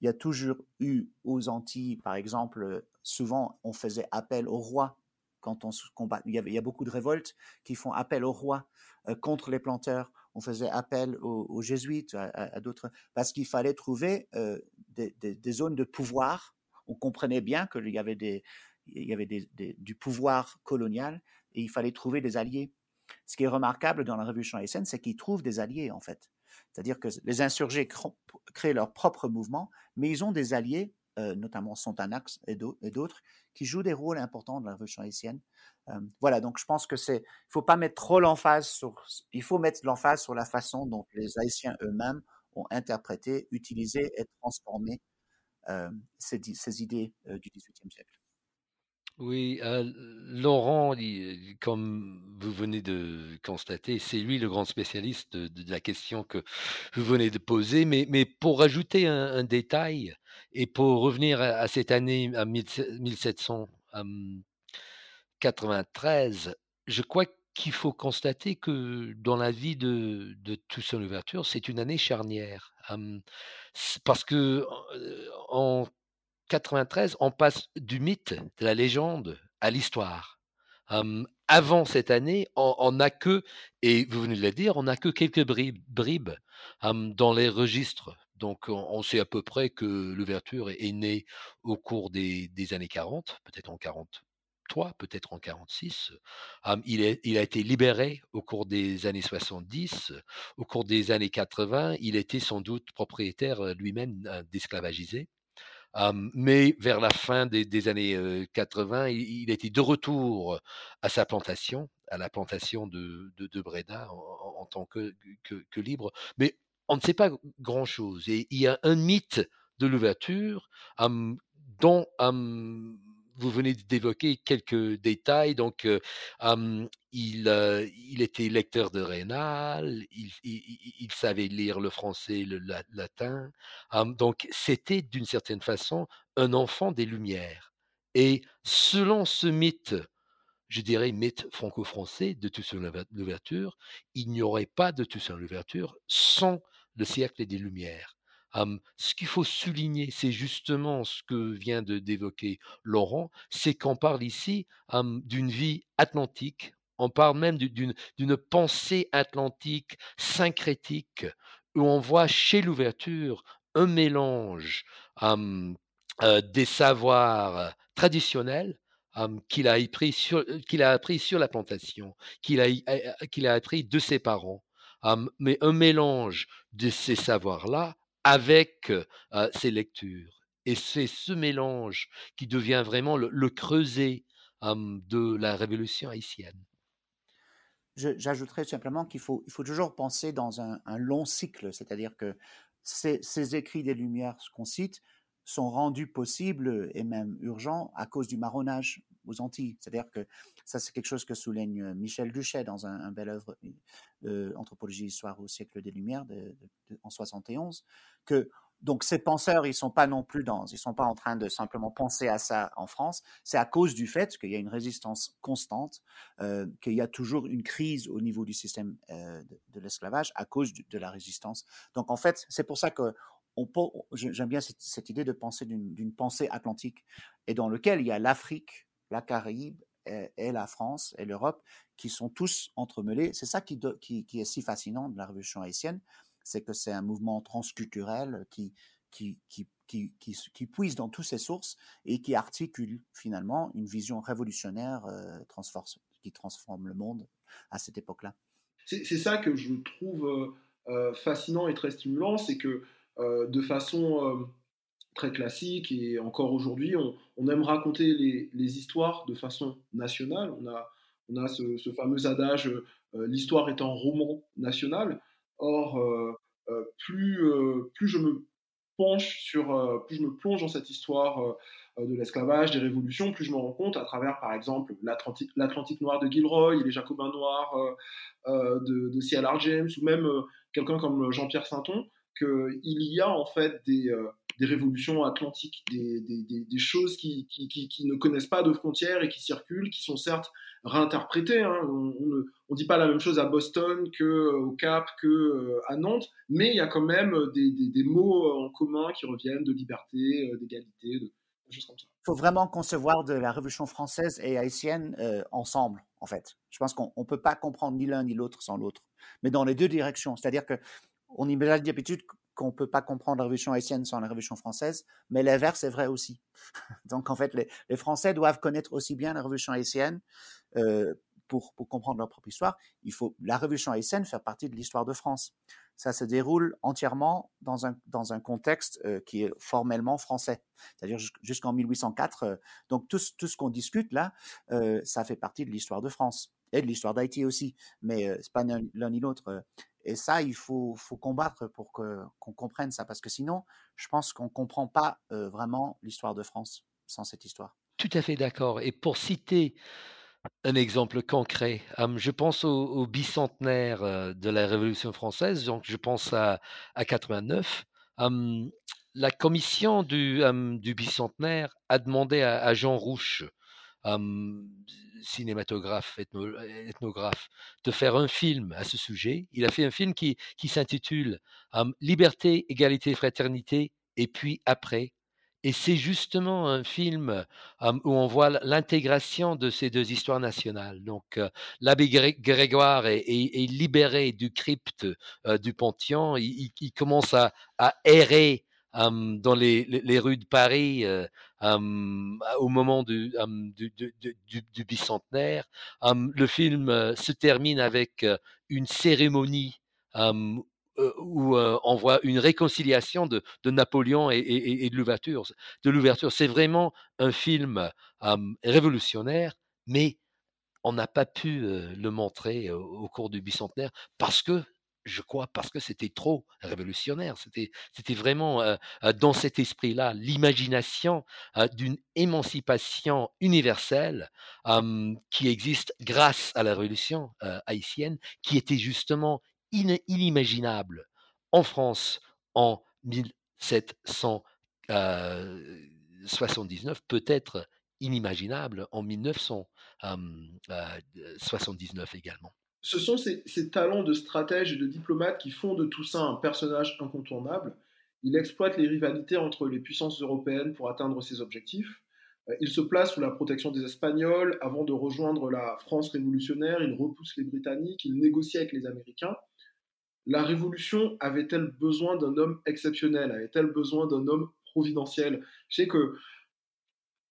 il y a toujours eu aux Antilles, par exemple, souvent on faisait appel au roi quand on se combat. Il y, a beaucoup de révoltes qui font appel au roi euh, contre les planteurs. On faisait appel aux, jésuites, à, d'autres, parce qu'il fallait trouver euh, des, zones de pouvoir. On comprenait bien qu'il y avait, il y avait du pouvoir colonial et il fallait trouver des alliés. Ce qui est remarquable dans la Révolution haïtienne, c'est qu'ils trouvent des alliés, en fait. C'est-à-dire que les insurgés créent leur propre mouvement, mais ils ont des alliés, euh, notamment Sontanax et d'autres, qui jouent des rôles importants dans la révolution haïtienne. Euh, voilà, donc je pense que c'est, il faut pas mettre trop l'emphase sur, il faut mettre l'emphase sur la façon dont les Haïtiens eux-mêmes ont interprété, utilisé et transformé euh, ces, ces, idées du XVIIIe siècle. Oui, Laurent, comme vous venez de constater, c'est lui le grand spécialiste de, la question que vous venez de poser. Mais, pour rajouter un, détail et pour revenir à, cette année, à 1793, je crois qu'il faut constater que dans la vie de, de Toussaint Louverture, c'est une année charnière. parce que en 93, on passe du mythe, de la légende, à l'histoire. avant cette année, on n'a que, et vous venez de le dire, on n'a que quelques bribes, dans les registres. Donc, on, sait à peu près que l'ouverture est, née au cours des, années 40, peut-être en 43, peut-être en 46. il, il, a été libéré au cours des années 70. Au cours des années 80, il était sans doute propriétaire lui-même d'esclavagisés mais vers la fin des, années 80, il, était de retour à sa plantation, à la plantation de, de, Breda en, tant que, libre. Mais on ne sait pas grand-chose. Et il y a un mythe de l'ouverture dont vous venez d'évoquer quelques détails. Donc, il, il, était lecteur de Rénal, il, savait lire le français, le latin. donc, c'était d'une certaine façon un enfant des Lumières. Et selon ce mythe, je dirais mythe franco-français de Toussaint l'ouverture, il n'y aurait pas de Toussaint l'ouverture sans le siècle des Lumières ce qu'il faut souligner, c'est justement ce que vient de d'évoquer Laurent, c'est qu'on parle ici d'une vie atlantique, on parle même d'une pensée atlantique syncrétique, où on voit chez l'ouverture un mélange des savoirs traditionnels qu'il a, appris sur, qu'il a appris sur la plantation, qu'il a, qu'il a appris de ses parents, mais un mélange de ces savoirs-là avec ces lectures. Et c'est ce mélange qui devient vraiment le, creuset de la révolution haïtienne. J'ajouterais simplement qu'il faut, il faut toujours penser dans un, long cycle, c'est-à-dire que ces, ces, écrits des Lumières qu'on cite sont rendus possibles et même urgents à cause du marronnage aux Antilles. C'est-à-dire que ça, c'est quelque chose que souligne Michel Duchet dans un, bel œuvre d'anthropologie histoire au siècle des Lumières de, en 71, que donc ces penseurs, ils sont pas non plus dans, ils sont pas en train de simplement penser à ça en France. C'est à cause du fait qu'il y a une résistance constante, qu'il y a toujours une crise au niveau du système de, l'esclavage à cause de la résistance. Donc en fait, c'est pour ça que j'aime bien cette, idée de penser d'une pensée atlantique et dans lequel il y a l'Afrique, la Caraïbe et, la France et l'Europe qui sont tous entremêlés. C'est ça qui, est si fascinant de la révolution haïtienne, c'est que c'est un mouvement transculturel qui, qui, qui, qui, qui, puise dans toutes ses sources et qui articule finalement une vision révolutionnaire euh, qui transforme le monde à cette époque-là. C'est ça que je trouve euh, euh, fascinant et très stimulant, c'est que de façon très classique et encore aujourd'hui, on, aime raconter les, histoires de façon nationale. On a, on a ce, fameux adage euh, l'histoire est un roman national. Or, euh, euh, plus, plus je me penche sur, plus je me plonge dans cette histoire de l'esclavage, des révolutions, plus je me rends compte à travers, par exemple, l'Atlantique noir de Gilroy, les Jacobins noirs de, de C.L.R. James, ou même quelqu'un comme Jean-Pierre Sainton, qu'il y a en fait des, des révolutions atlantiques, des, choses qui, ne connaissent pas de frontières et qui circulent, qui sont certes réinterprétées. Hein. On ne dit pas la même chose à Boston qu'au euh, Cap, qu'à euh, Nantes, mais il y a quand même des, mots en commun qui reviennent de liberté, euh, d'égalité, de, choses comme ça. Il faut vraiment concevoir de la Révolution française et haïtienne ensemble, en fait. Je pense qu'on ne peut pas comprendre ni l'un ni l'autre sans l'autre, mais dans les deux directions. C'est-à-dire que on imagine d'habitude qu'on ne peut pas comprendre la révolution haïtienne sans la révolution française, mais l'inverse est vrai aussi. Donc en fait, les, Français doivent connaître aussi bien la révolution haïtienne euh, pour, comprendre leur propre histoire. Il faut la révolution haïtienne faire partie de l'histoire de France. ça se déroule entièrement dans un, dans un contexte qui est formellement français, c'est-à-dire jusqu'en 1804. donc tout, tout ce qu'on discute là, ça fait partie de l'histoire de France et de l'histoire d'Haïti aussi, mais c'est pas l'un ni l'autre. Et ça, il faut, faut combattre pour qu'on comprenne ça, parce que sinon, je pense qu'on ne comprend pas vraiment l'histoire de France sans cette histoire. Tout à fait d'accord. Et pour citer un exemple concret. je pense au, bicentenaire de la Révolution française, donc je pense à, à 89. la commission du, du, bicentenaire a demandé à, Jean Rouche, cinématographe, ethnographe, de faire un film à ce sujet. Il a fait un film qui, qui s'intitule Liberté, égalité, fraternité, et puis après, et c'est justement un film où on voit l'intégration de ces deux histoires nationales. Donc, l'abbé Grégoire est, libéré du crypte du Panthéon. Il, commence à, errer dans les, rues de Paris au moment du, bicentenaire. le film se termine avec une cérémonie où on voit une réconciliation de, Napoléon et, de l'ouverture. C'est vraiment un film révolutionnaire, mais on n'a pas pu le montrer au cours du bicentenaire parce que je crois, parce que c'était trop révolutionnaire. C'était, vraiment dans cet esprit-là, l'imagination d'une émancipation universelle qui existe grâce à la révolution haïtienne, qui était justement inimaginable en France en 1779, peut-être inimaginable en 1979 également. Ce sont ces, talents de stratège et de diplomate qui font de Toussaint un personnage incontournable. Il exploite les rivalités entre les puissances européennes pour atteindre ses objectifs. Euh, il se place sous la protection des Espagnols avant de rejoindre la France révolutionnaire. Il repousse les Britanniques, il négocie avec les Américains la Révolution avait-elle besoin d'un homme exceptionnel? Avait-elle besoin d'un homme providentiel? Je sais que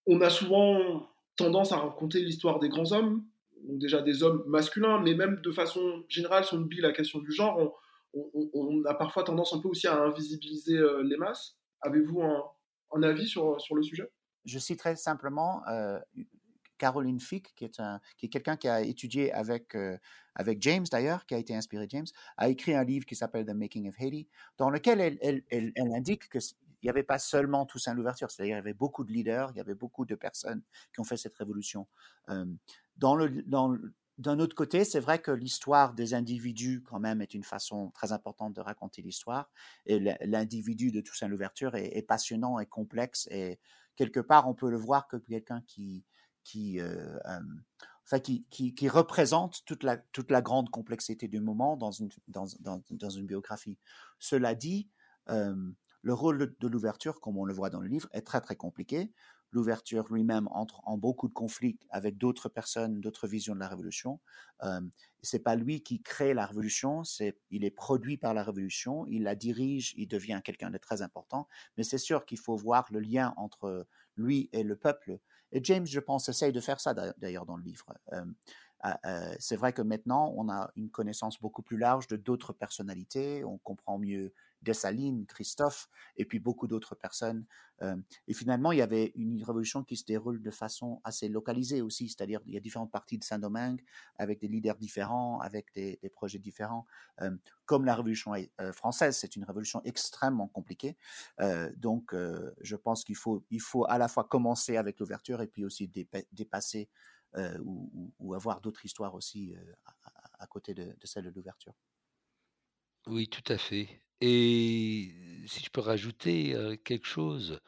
on a souvent tendance à raconter l'histoire des grands hommes, déjà des hommes masculins, mais même de façon générale, si on oublie la question du genre, on, a parfois tendance un peu aussi à invisibiliser euh, les masses. Avez-vous un, avis sur, sur le sujet? Je citerai simplement euh, Caroline Fick, qui est, est quelqu'un qui a étudié avec, euh, avec James d'ailleurs, qui a été inspiré de James, a écrit un livre qui s'appelle The Making of Haiti, dans lequel elle, elle, elle, indique qu'il n'y avait pas seulement Toussaint l'ouverture, c'est-à-dire il y avait beaucoup de leaders, il y avait beaucoup de personnes qui ont fait cette révolution. d'un autre côté, c'est vrai que l'histoire des individus, quand même, est une façon très importante de raconter l'histoire. Et l'individu de Toussaint l'ouverture est, passionnant et complexe. Et quelque part, on peut le voir comme quelqu'un qui, qui, euh, enfin, qui, qui, représente toute la, toute la grande complexité du moment dans une, dans, dans, dans une biographie. Cela dit, le rôle de l'ouverture, comme on le voit dans le livre, est très très compliqué. L'ouverture lui-même entre en beaucoup de conflits avec d'autres personnes, d'autres visions de la révolution. Euh, c'est pas lui qui crée la révolution, c'est il est produit par la révolution, il la dirige, il devient quelqu'un de très important. Mais c'est sûr qu'il faut voir le lien entre lui et le peuple et James, je pense, essaye de faire ça d'ailleurs dans le livre. Ah, euh, c'est vrai que maintenant, on a une connaissance beaucoup plus large de d'autres personnalités, on comprend mieux Dessalines, Christophe, et puis beaucoup d'autres personnes. Euh, et finalement, il y avait une révolution qui se déroule de façon assez localisée aussi, c'est-à-dire il y a différentes parties de Saint-Domingue avec des leaders différents, avec des, projets différents. Euh, comme la révolution euh, française, c'est une révolution extrêmement compliquée. donc, je pense qu'il faut, il faut à la fois commencer avec l'ouverture et puis aussi dépasser ou, avoir d'autres histoires aussi à, côté de celle de l'ouverture. Oui, tout à fait. Et si je peux rajouter quelque chose,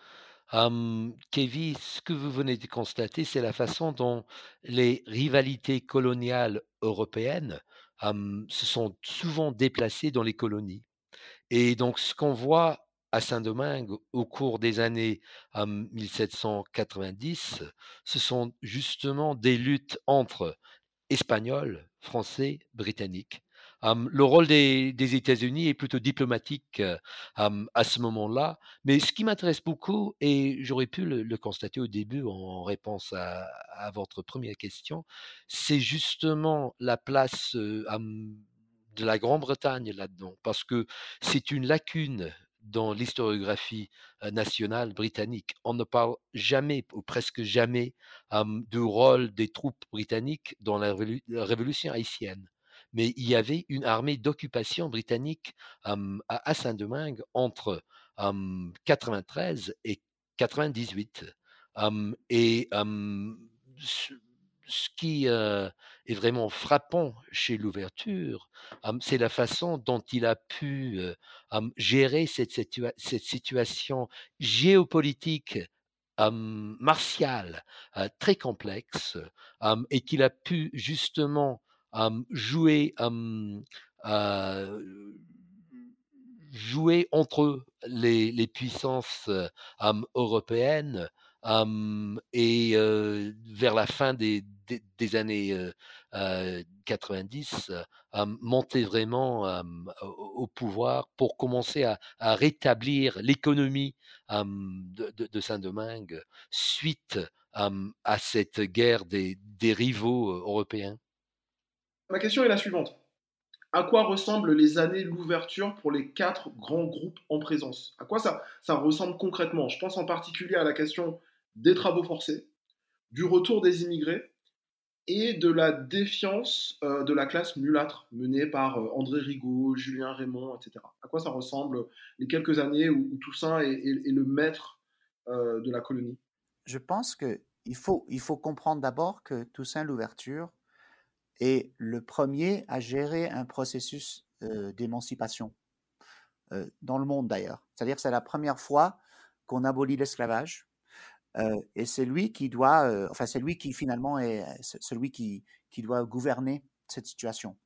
Kevin, ce que vous venez de constater, c'est la façon dont les rivalités coloniales européennes se sont souvent déplacées dans les colonies. Et donc, ce qu'on voit à Saint-Domingue au cours des années 1790, ce sont justement des luttes entre Espagnols, Français, Britanniques le rôle des, États-Unis est plutôt diplomatique à ce moment-là. Mais ce qui m'intéresse beaucoup, et j'aurais pu le, constater au début en réponse à, votre première question, c'est justement la place de la Grande-Bretagne là-dedans, parce que c'est une lacune dans l'historiographie nationale britannique. On ne parle jamais, ou presque jamais, du rôle des troupes britanniques dans la, révolution haïtienne. Mais il y avait une armée d'occupation britannique à Saint-Domingue entre 93 et 98. et ce qui est vraiment frappant chez l'ouverture, c'est la façon dont il a pu gérer cette, cette situation géopolitique martiale très complexe et qu'il a pu justement jouer jouer entre les, les puissances européennes et vers la fin des, des, années 90, monter vraiment au pouvoir pour commencer à, rétablir l'économie de, de, de Saint-Domingue suite à cette guerre des, des rivaux européens. Ma question est la suivante. À quoi ressemblent les années l'ouverture pour les quatre grands groupes en présence? À quoi ça, ça ressemble concrètement? Je pense en particulier à la question des travaux forcés, du retour des immigrés et de la défiance euh, de la classe mulâtre menée par euh, André Rigaud, Julien Raymond, etc. À quoi ça ressemble les quelques années où, Toussaint est, le maître euh, de la colonie? Je pense qu'il faut, il faut comprendre d'abord que Toussaint l'ouverture est le premier à gérer un processus d'émancipation dans le monde d'ailleurs. C'est-à-dire que c'est la première fois qu'on abolit l'esclavage et c'est lui qui doit, enfin c'est lui qui finalement est celui qui, qui doit gouverner cette situation.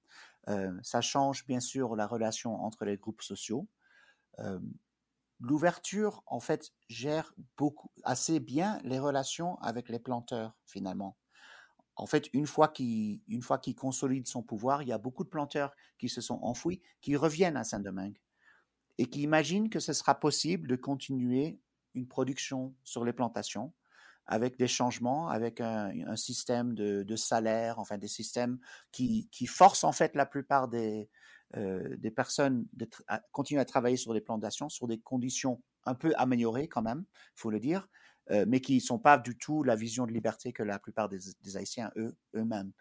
ça change bien sûr la relation entre les groupes sociaux. L'ouverture, en fait, gère beaucoup, assez bien les relations avec les planteurs, finalement. En fait, une fois qu'il, consolide son pouvoir, il y a beaucoup de planteurs qui se sont enfouis, qui reviennent à Saint-Domingue et qui imaginent que ce sera possible de continuer une production sur les plantations avec des changements, avec un, système de, salaire, enfin des systèmes qui, forcent en fait la plupart des, euh, personnes de à continuer à travailler sur les plantations, sur des conditions un peu améliorées quand même, faut le dire, euh, mais qui ne sont pas du tout la vision de liberté que la plupart des, Haïtiens eux, eux-mêmes.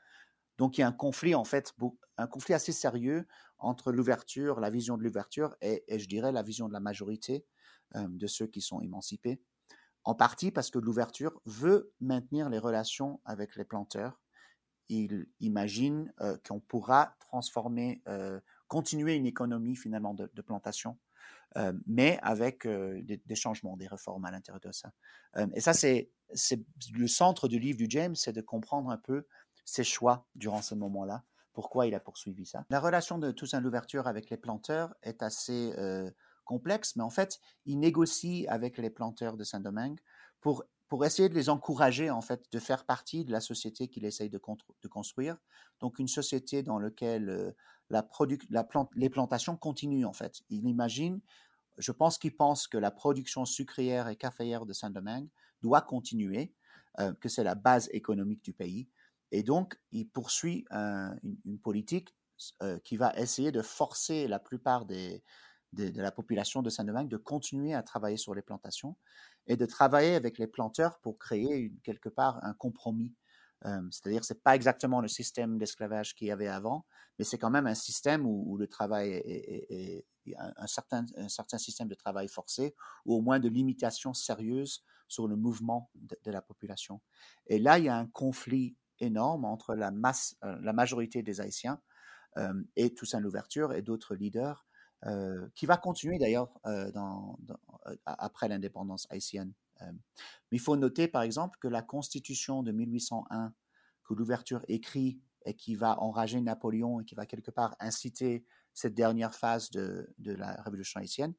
Donc il y a un conflit en fait, un conflit assez sérieux entre l'ouverture, la vision de l'ouverture et, je dirais la vision de la majorité euh, de ceux qui sont émancipés, en partie parce que l'ouverture veut maintenir les relations avec les planteurs. Il imagine euh, qu'on pourra transformer, continuer une économie finalement de, plantation, mais avec des, changements, des réformes à l'intérieur de ça. et ça, c'est le centre du livre du James, c'est de comprendre un peu ses choix durant ce moment-là, pourquoi il a poursuivi ça. La relation de Toussaint Louverture avec les planteurs est assez complexe, mais en fait, il négocie avec les planteurs de Saint-Domingue pour, pour essayer de les encourager, en fait, de faire partie de la société qu'il essaye de, construire. Donc, une société dans laquelle euh, la les plantations continuent, en fait. Il imagine, je pense qu'il pense que la production sucrière et caféière de Saint-Domingue doit continuer, euh, que c'est la base économique du pays. Et donc, il poursuit une, politique euh, qui va essayer de forcer la plupart de, la population de Saint-Domingue de continuer à travailler sur les plantations et de travailler avec les planteurs pour créer quelque part un compromis. C'est-à-dire, c'est pas exactement le système d'esclavage qu'il y avait avant, mais c'est quand même un système où, le travail est, un, certain, un certain système de travail forcé, ou au moins de limitation sérieuse sur le mouvement de, la population. Et là, il y a un conflit énorme entre la masse, euh, la majorité des Haïtiens et Toussaint Louverture et d'autres leaders euh, qui va continuer d'ailleurs euh, euh, après l'indépendance haïtienne. mais il faut noter par exemple que la constitution de 1801 que l'ouverture écrit et qui va enrager Napoléon et qui va quelque part inciter cette dernière phase de, la révolution haïtienne,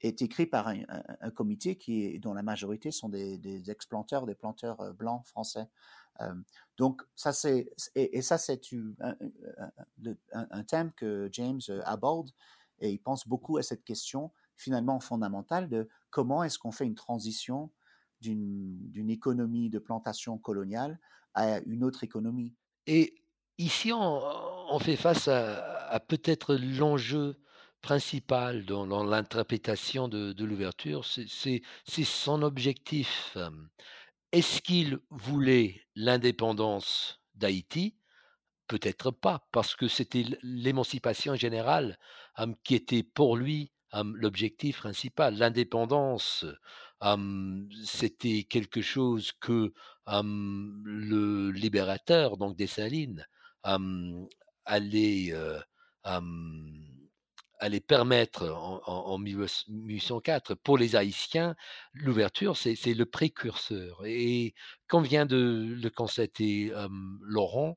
est écrit par un, comité dont la majorité sont des, des ex-planteurs, des planteurs blancs français. donc ça c'est et, ça c'est un, thème que James aborde et il pense beaucoup à cette question finalement fondamentale de comment est-ce qu'on fait une transition d'une économie de plantation coloniale à une autre économie? Et ici, on, fait face à, peut-être l'enjeu principal dans, l'interprétation de, l'ouverture, c'est son objectif. Est-ce qu'il voulait l'indépendance d'Haïti Peut-être pas, parce que c'était l'émancipation générale qui était pour lui l'objectif principal. L'indépendance, c'était quelque chose que le libérateur, donc Dessalines, allait, permettre en, 1804 pour les Haïtiens, l'ouverture, c'est le précurseur. Et comme vient de le constater Laurent,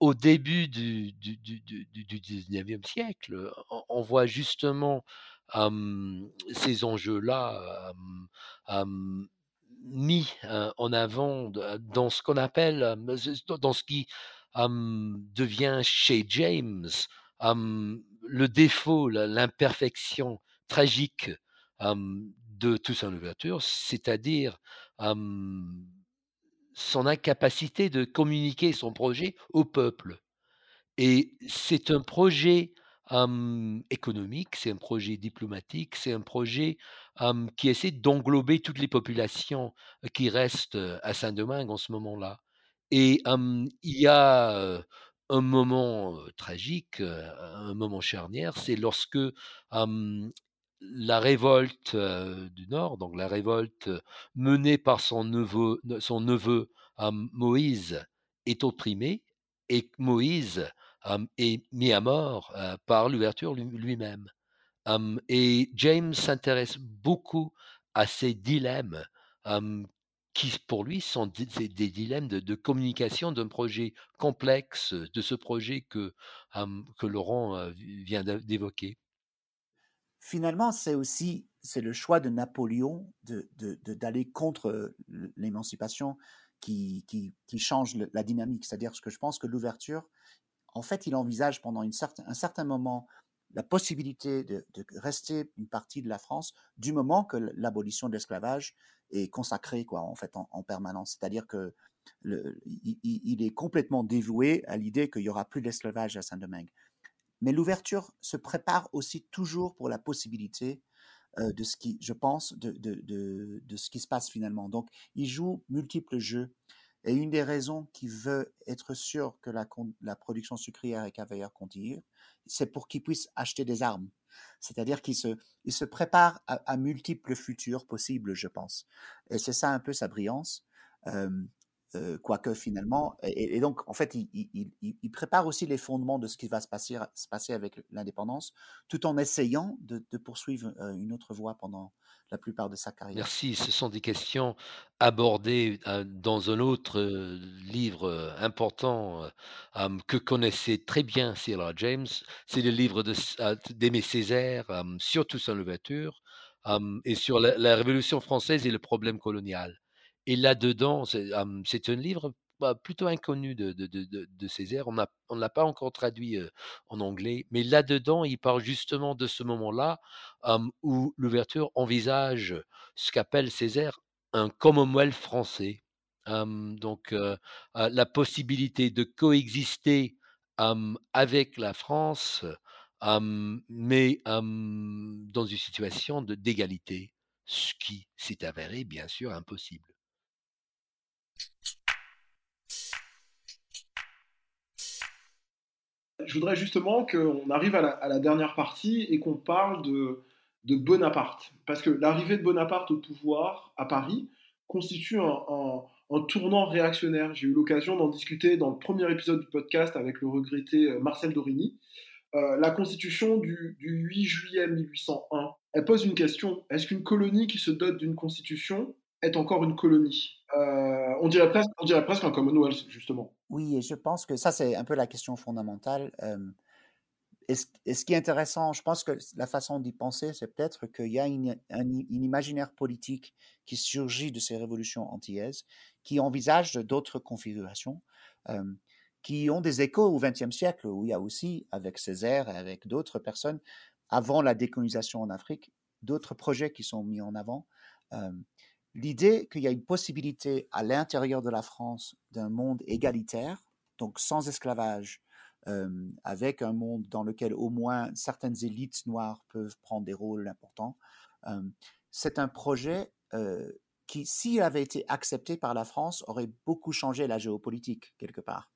au début du, du, du, du, 19e siècle, on, voit justement ces enjeux-là mis en avant dans ce qu'on appelle, dans ce qui devient chez James le défaut, l'imperfection tragique de Toussaint Louverture, c'est-à-dire son incapacité de communiquer son projet au peuple. Et c'est un projet économique, c'est un projet diplomatique, c'est un projet qui essaie d'englober toutes les populations qui restent à Saint-Domingue en ce moment-là. Et il y a un moment tragique, un moment charnière, c'est lorsque la révolte du Nord, donc la révolte menée par son neveu, Moïse, est opprimée et Moïse est mis à mort par l'ouverture lui-même. et James s'intéresse beaucoup à ces dilemmes qui, pour lui, sont des, dilemmes de, communication d'un projet complexe, de ce projet que Laurent vient d'évoquer. Finalement, c'est aussi c'est le choix de Napoléon d'aller de, d'aller contre l'émancipation qui, qui, change la dynamique. C'est-à-dire que je pense que l'ouverture, en fait, il envisage pendant une certain, un certain moment la possibilité de, rester une partie de la France du moment que l'abolition de l'esclavage est consacrée quoi, en, fait, en, permanence. C'est-à-dire que il, est complètement dévoué à l'idée qu'il y aura plus d'esclavage à Saint-Domingue. Mais l'ouverture se prépare aussi toujours pour la possibilité euh, de ce qui, je pense, de, ce qui se passe finalement. Donc, il joue multiples jeux. Et une des raisons qu'il veut être sûr que la, production sucrière et cavalière continue, c'est pour qu'il puisse acheter des armes. C'est-à-dire qu'il se, il se prépare à, multiples futurs possibles, je pense. Et c'est ça un peu sa brillance. Euh, quoique finalement, et, donc en fait, il, prépare aussi les fondements de ce qui va se passer, se passer avec l'indépendance, tout en essayant de, poursuivre une autre voie pendant la plupart de sa carrière. Merci, ce sont des questions abordées dans un autre livre important que connaissait très bien Cyril James, c'est le livre d'Aimé Césaire sur Toussaint Louverture et sur la Révolution française et le problème colonial. Et là-dedans, c'est un livre plutôt inconnu de, Césaire. On ne l'a pas encore traduit en anglais, mais là-dedans, il parle justement de ce moment-là où l'ouverture envisage ce qu'appelle Césaire un Commonwealth français. donc, la possibilité de coexister avec la France, mais dans une situation d'égalité, ce qui s'est avéré bien sûr impossible. Je voudrais justement qu'on arrive à la, dernière partie et qu'on parle de, Bonaparte. Parce que l'arrivée de Bonaparte au pouvoir à Paris constitue un, tournant réactionnaire. J'ai eu l'occasion d'en discuter dans le premier épisode du podcast avec le regretté euh, Marcel Dorigny. Euh, la constitution du, du 8 juillet 1801, elle pose une question. Est-ce qu'une colonie qui se dote d'une constitution est encore une colonie euh, on, dirait presque, on dirait presque un Commonwealth, justement. Oui, et je pense que ça, c'est un peu la question fondamentale. et, ce, qui est intéressant, je pense que la façon d'y penser, c'est peut-être qu'il y a une, un, imaginaire politique qui surgit de ces révolutions antillaises, qui envisage d'autres configurations, qui ont des échos au XXe siècle, où il y a aussi, avec Césaire et avec d'autres personnes, avant la décolonisation en Afrique, d'autres projets qui sont mis en avant l'idée qu'il y a une possibilité à l'intérieur de la France d'un monde égalitaire, donc sans esclavage, avec un monde dans lequel au moins certaines élites noires peuvent prendre des rôles importants. c'est un projet qui, s'il avait été accepté par la France, aurait beaucoup changé la géopolitique quelque part.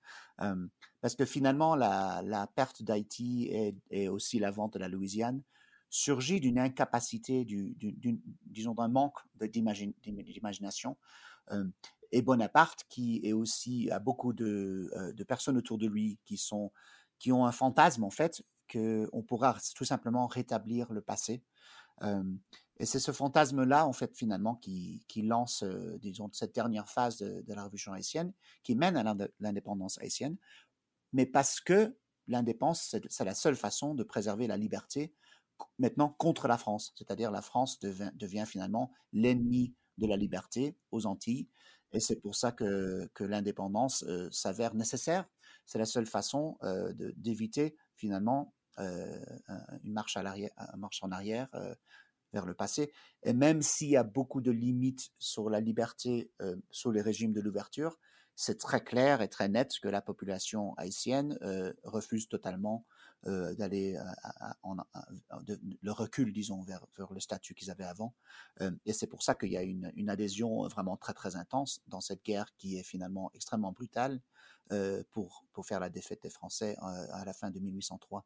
parce que finalement, la, perte d'Haïti et, aussi la vente de la Louisiane surgit d'une incapacité, disons d'un manque d'imagination. et Bonaparte, qui est aussi a beaucoup de, de, personnes autour de lui qui sont qui ont un fantasme en fait qu'on pourra tout simplement rétablir le passé. Et c'est ce fantasme-là, en fait, finalement, qui, lance, euh, disons, cette dernière phase de, la révolution haïtienne, qui mène à l'indépendance haïtienne, mais parce que l'indépendance, c'est la seule façon de préserver la liberté maintenant contre la France. C'est-à-dire la France devient, finalement l'ennemi de la liberté aux Antilles, et c'est pour ça que, que l'indépendance euh, s'avère nécessaire. C'est la seule façon euh, d'éviter finalement une marche, à une marche en arrière vers le passé. Et même s'il y a beaucoup de limites sur la liberté euh, sur les régimes de l'ouverture, c'est très clair et très net que la population haïtienne euh, refuse totalement euh, d'aller en le recul, disons, vers, le statut qu'ils avaient avant. et c'est pour ça qu'il y a une, adhésion vraiment très très intense dans cette guerre qui est finalement extrêmement brutale pour, pour faire la défaite des Français à la fin de 1803.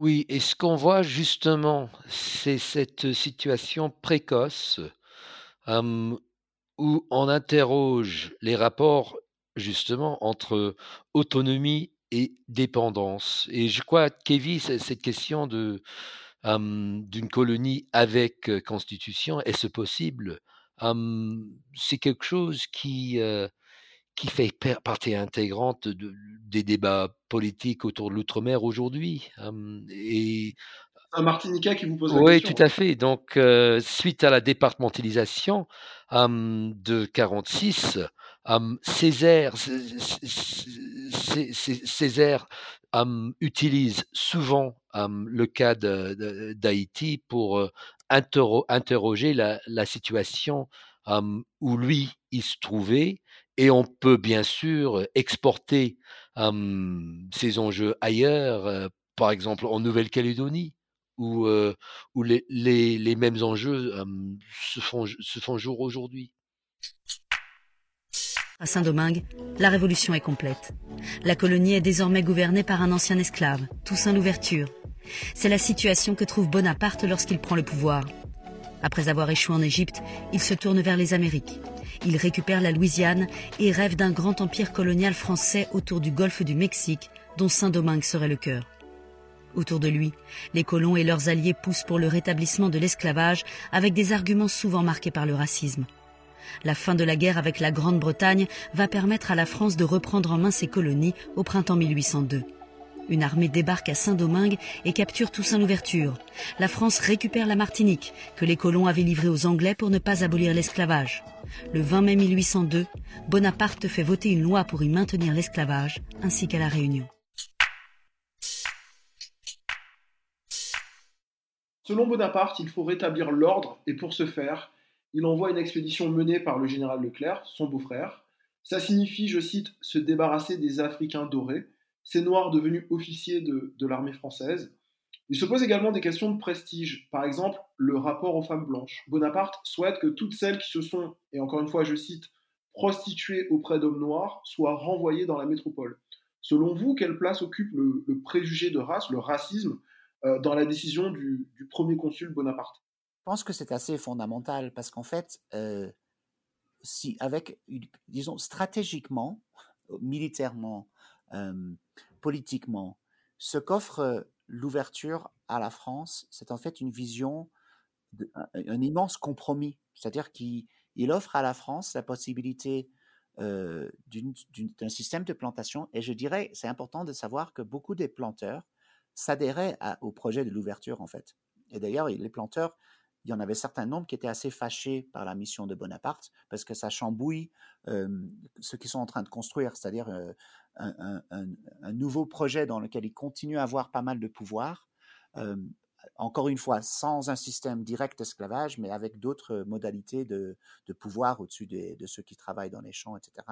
Oui, et ce qu'on voit justement, c'est cette situation précoce, où on interroge les rapports justement entre autonomie et dépendance. Et je crois, Kevin, cette question de, d'une colonie avec constitution, est-ce possible? C'est quelque chose qui, qui fait partie intégrante de, des débats politiques autour de l'outre-mer aujourd'hui. et un Martiniquais qui vous pose la question. Oui, tout à fait. Donc, suite à la départementalisation de 46, Césaire, utilise souvent le cas d'Haïti pour interroger la, situation où lui, il se trouvait et on peut bien sûr exporter ces enjeux ailleurs, par exemple en Nouvelle-Calédonie, où, les, mêmes enjeux se font jour aujourd'hui. À Saint-Domingue, la révolution est complète. La colonie est désormais gouvernée par un ancien esclave, Toussaint Louverture. C'est la situation que trouve Bonaparte lorsqu'il prend le pouvoir. Après avoir échoué en Égypte, il se tourne vers les Amériques. Il récupère la Louisiane et rêve d'un grand empire colonial français autour du golfe du Mexique, dont Saint-Domingue serait le cœur. Autour de lui, les colons et leurs alliés poussent pour le rétablissement de l'esclavage avec des arguments souvent marqués par le racisme. La fin de la guerre avec la Grande-Bretagne va permettre à la France de reprendre en main ses colonies au printemps 1802. Une armée débarque à Saint-Domingue et capture Toussaint l'ouverture. La France récupère la Martinique, que les colons avaient livrée aux Anglais pour ne pas abolir l'esclavage. Le 20 mai 1802, Bonaparte fait voter une loi pour y maintenir l'esclavage, ainsi qu'à la Réunion. Selon Bonaparte, il faut rétablir l'ordre et pour ce faire, il envoie une expédition menée par le général Leclerc, son beau-frère. Ça signifie, je cite, se débarrasser des Africains dorés, ces Noirs devenus officiers de, l'armée française. Il se pose également des questions de prestige, par exemple le rapport aux femmes blanches. Bonaparte souhaite que toutes celles qui se sont, et encore une fois je cite, prostituées auprès d'hommes noirs soient renvoyées dans la métropole. Selon vous, quelle place occupe le, préjugé de race, le racisme, euh, dans la décision du, premier consul Bonaparte? Je pense que c'est assez fondamental parce qu'en fait, euh, si avec, disons, stratégiquement, militairement, politiquement. Ce qu'offre l'ouverture à la France, c'est en fait une vision, un, immense compromis. C'est-à-dire qu'il offre à la France la possibilité d'un système de plantation. Et je dirais, c'est important de savoir que beaucoup des planteurs s'adhéraient au projet de l'ouverture, en fait. Et d'ailleurs, les planteurs, il y en avait certains nombres qui étaient assez fâchés par la mission de Bonaparte, parce que ça chambouille ce qu'ils sont en train de construire, c'est-à-dire un, nouveau projet dans lequel il continue à avoir pas mal de pouvoir, encore une fois, sans un système direct d'esclavage, mais avec d'autres modalités de, pouvoir au-dessus de, ceux qui travaillent dans les champs, etc.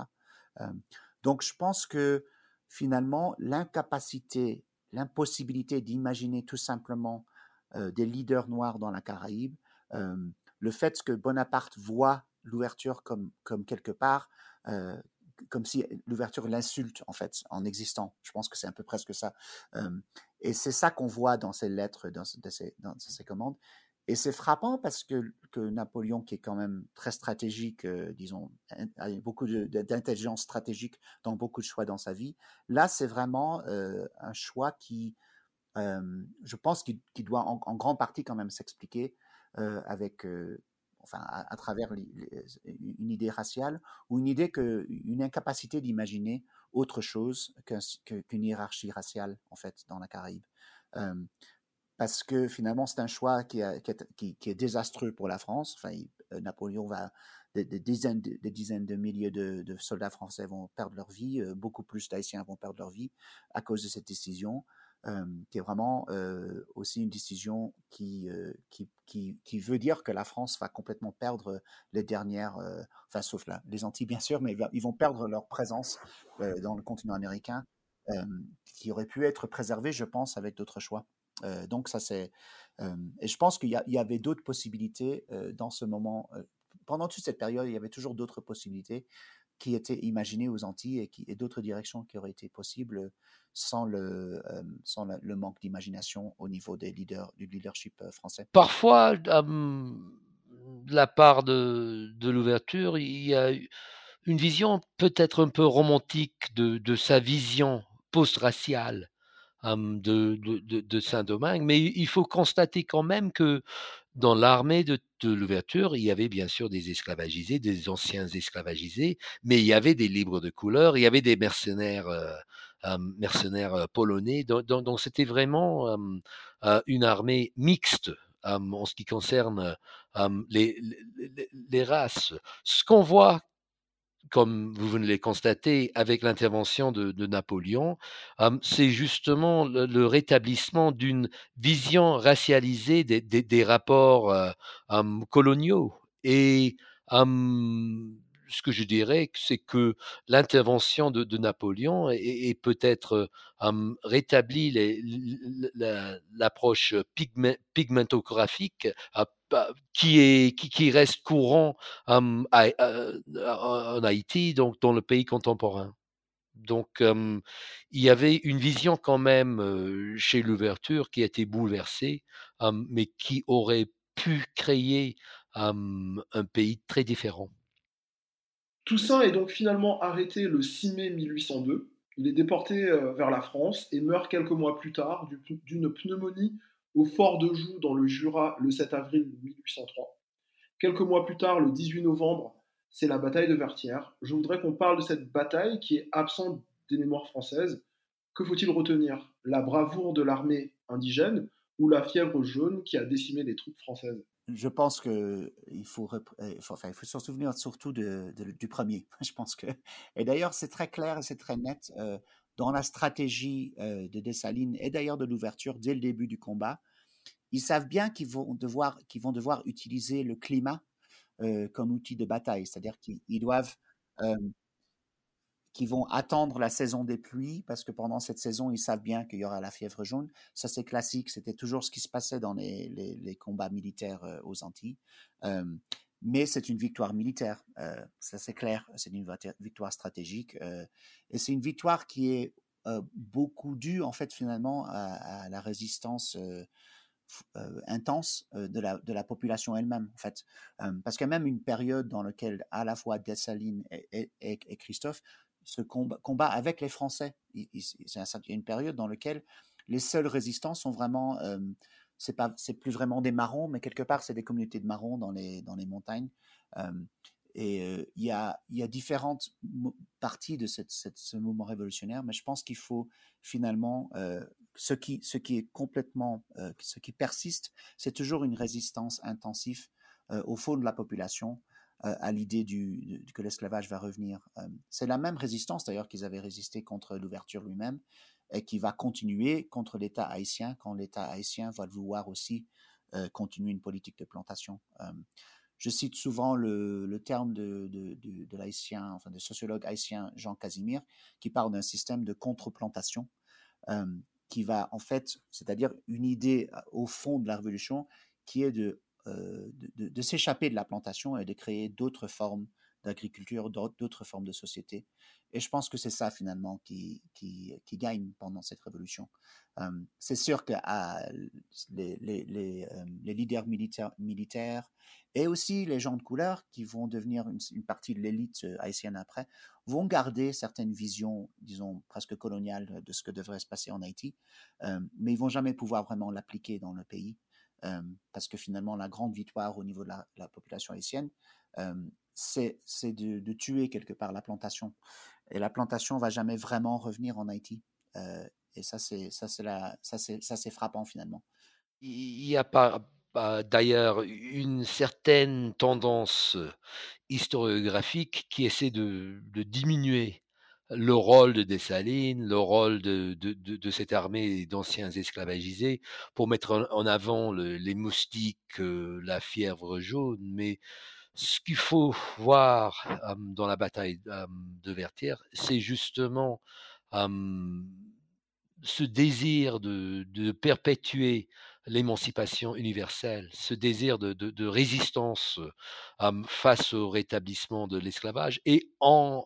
donc, je pense que finalement, l'incapacité, l'impossibilité d'imaginer tout simplement des leaders noirs dans la Caraïbe, le fait que Bonaparte voit l'ouverture comme, comme quelque part, comme si l'ouverture l'insulte en fait en existant. Je pense que c'est un peu presque ça. et c'est ça qu'on voit dans ces lettres, dans, ces, dans ces, commandes. Et c'est frappant parce que, que, Napoléon, qui est quand même très stratégique, disons, a beaucoup d'intelligence stratégique dans beaucoup de choix dans sa vie, là, c'est vraiment un choix qui, je pense, qui, doit en, grande partie quand même s'expliquer avec enfin, à, travers une idée raciale ou une idée que, une incapacité d'imaginer autre chose qu'une hiérarchie raciale, en fait, dans la Caraïbe. parce que finalement, c'est un choix qui, est désastreux pour la France. Enfin, euh, Napoléon va, des, dizaines, des dizaines de milliers de, soldats français vont perdre leur vie, euh, beaucoup plus d'Haïtiens vont perdre leur vie à cause de cette décision qui est vraiment aussi une décision qui, qui, qui, qui, veut dire que la France va complètement perdre les dernières, enfin sauf là, les Antilles bien sûr, mais ils vont perdre leur présence dans le continent américain, qui aurait pu être préservée, je pense, avec d'autres choix. donc ça c'est, et je pense qu'il y, avait d'autres possibilités dans ce moment. pendant toute cette période, il y avait toujours d'autres possibilités qui étaient imaginées aux Antilles et, d'autres directions qui auraient été possibles sans le, euh, manque d'imagination au niveau des leaders, du leadership euh, français. Parfois, de la part de, l'ouverture, il y a une vision peut-être un peu romantique de, sa vision post-raciale de Saint-Domingue, mais il faut constater quand même que dans l'armée de, l'ouverture, il y avait bien sûr des esclavagisés, des anciens esclavagisés, mais il y avait des libres de couleur, il y avait des mercenaires, euh, mercenaires polonais. Donc, c'était vraiment une armée mixte en ce qui concerne les, les, races. Ce qu'on voit comme vous venez de le constater, avec l'intervention de, Napoléon, c'est justement le, rétablissement d'une vision racialisée des, rapports coloniaux. Et ce que je dirais, c'est que l'intervention de, Napoléon est, peut-être rétabli l'approche pigmentographique qui, est, qui, reste courant en Haïti, donc dans le pays contemporain. Donc, il y avait une vision quand même chez l'ouverture qui a été bouleversée, mais qui aurait pu créer un pays très différent. Toussaint est donc finalement arrêté le 6 mai 1802. Il est déporté vers la France et meurt quelques mois plus tard d'une pneumonie au fort de Joux dans le Jura le 7 avril 1803. Quelques mois plus tard, le 18 novembre, c'est la bataille de Vertières. Je voudrais qu'on parle de cette bataille qui est absente des mémoires françaises. Que faut-il retenir? La bravoure de l'armée indigène ou la fièvre jaune qui a décimé les troupes françaises? Je pense qu'il faut, enfin, il faut se souvenir surtout de, du premier. Je pense que, et d'ailleurs, c'est très clair et c'est très net. Euh, dans la stratégie euh, de Dessalines et d'ailleurs de l'ouverture dès le début du combat, ils savent bien qu'ils vont devoir, vont devoir utiliser le climat euh, comme outil de bataille, c'est-à-dire qu'ils doivent, euh, qu'ils vont attendre la saison des pluies parce que pendant cette saison, ils savent bien qu'il y aura la fièvre jaune. Ça, c'est classique, c'était toujours ce qui se passait dans les, les, combats militaires aux Antilles. mais c'est une victoire militaire, ça c'est clair, c'est une victoire stratégique. Et c'est une victoire qui est beaucoup due, en fait, finalement, à, la résistance intense de la, de la population elle-même, en fait. parce qu'il y a même une période dans laquelle, à la fois Dessalines et, et, Christophe se combat, avec les Français. Il, y a une période dans laquelle les seuls résistants sont vraiment pas c'est plus vraiment des marrons mais quelque part c'est des communautés de marrons dans les dans les montagnes et il y, a, y, a, différentes parties de ce mouvement révolutionnaire, mais je pense qu'il faut finalement, ce, qui, ce qui est complètement, ce qui persiste, c'est toujours une résistance intensive au fond de la population à l'idée que l'esclavage va revenir. c'est la même résistance d'ailleurs qu'ils avaient résisté contre l'ouverture lui-même, et qui va continuer contre l'État haïtien quand l'État haïtien va vouloir aussi continuer une politique de plantation. je cite souvent le, terme de, de, l'haïtien, enfin de sociologue haïtien Jean Casimir, qui parle d'un système de contre-plantation qui va en fait, c'est-à-dire une idée au fond de la révolution qui est de, de, de s'échapper de la plantation et de créer d'autres formes d'agriculture, d'autres formes de société. Et je pense que c'est ça finalement qui, gagne pendant cette révolution. c'est sûr que ah, les, les, leaders militaires, et aussi les gens de couleur qui vont devenir une, une partie de l'élite haïtienne après vont garder certaines visions, disons, presque coloniales de ce que devrait se passer en Haïti, mais ils vont jamais pouvoir vraiment l'appliquer dans le pays. Parce que finalement, la grande victoire au niveau de la, la population haïtienne, c'est de, tuer quelque part la plantation. Et la plantation va jamais vraiment revenir en Haïti. Et ça, c'est frappant finalement. Il y a pas, d'ailleurs une certaine tendance historiographique qui essaie de, diminuer le rôle de Dessalines, le rôle de, cette armée d'anciens esclavagisés, pour mettre en, avant les moustiques, euh, la fièvre jaune, mais ce qu'il faut voir dans la bataille de Vertières, c'est justement ce désir de, perpétuer l'émancipation universelle, ce désir de, résistance face au rétablissement de l'esclavage. Et on,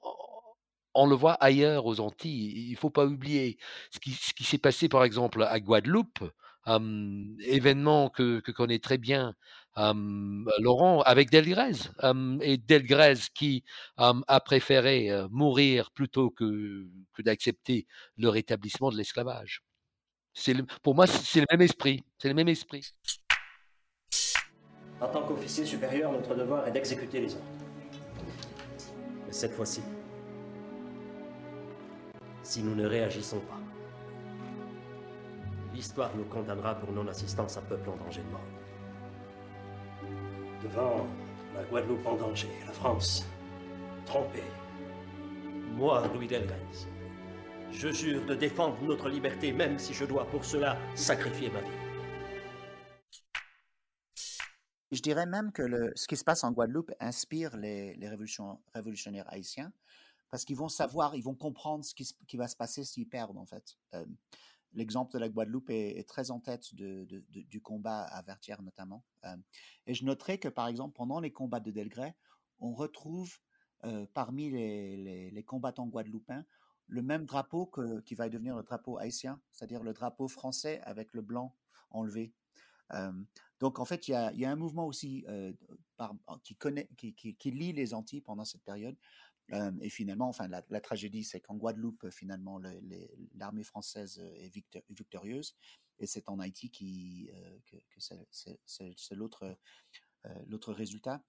on le voit ailleurs aux Antilles. Il ne faut pas oublier ce qui, ce qui s'est passé par exemple à Guadeloupe, événement que, que connaît très bien Laurent avec Delgrès et Delgrès qui a préféré mourir plutôt que, que d'accepter le rétablissement de l'esclavage. pour moi, c'est le même esprit. C'est le même esprit. En tant qu'officier supérieur, notre devoir est d'exécuter les ordres. Mais cette fois-ci, si nous ne réagissons pas, l'histoire nous condamnera pour non-assistance à peuple en danger de mort devant la Guadeloupe en danger, la France trompée. Moi, Louis Delgrès, je jure de défendre notre liberté, même si je dois pour cela sacrifier ma vie. Je dirais même que le, ce qui se passe en Guadeloupe inspire les, les révolutionnaires haïtiens, parce qu'ils vont savoir, ils vont comprendre ce qui, va se passer s'ils perdent, en fait. L'exemple de la Guadeloupe est, très en tête du combat à Vertières notamment. Et je noterai que par exemple pendant les combats de Delgrès, on retrouve parmi les, combattants guadeloupins le même drapeau qui va devenir le drapeau haïtien, c'est-à-dire le drapeau français avec le blanc enlevé. Donc en fait, il y a, un mouvement aussi qui, connaît, qui, lie les Antilles pendant cette période, et finalement, enfin, la, tragédie, c'est qu'en Guadeloupe, finalement, l'armée française est victorieuse, et c'est en Haïti qui, que, c'est l'autre l'autre résultat.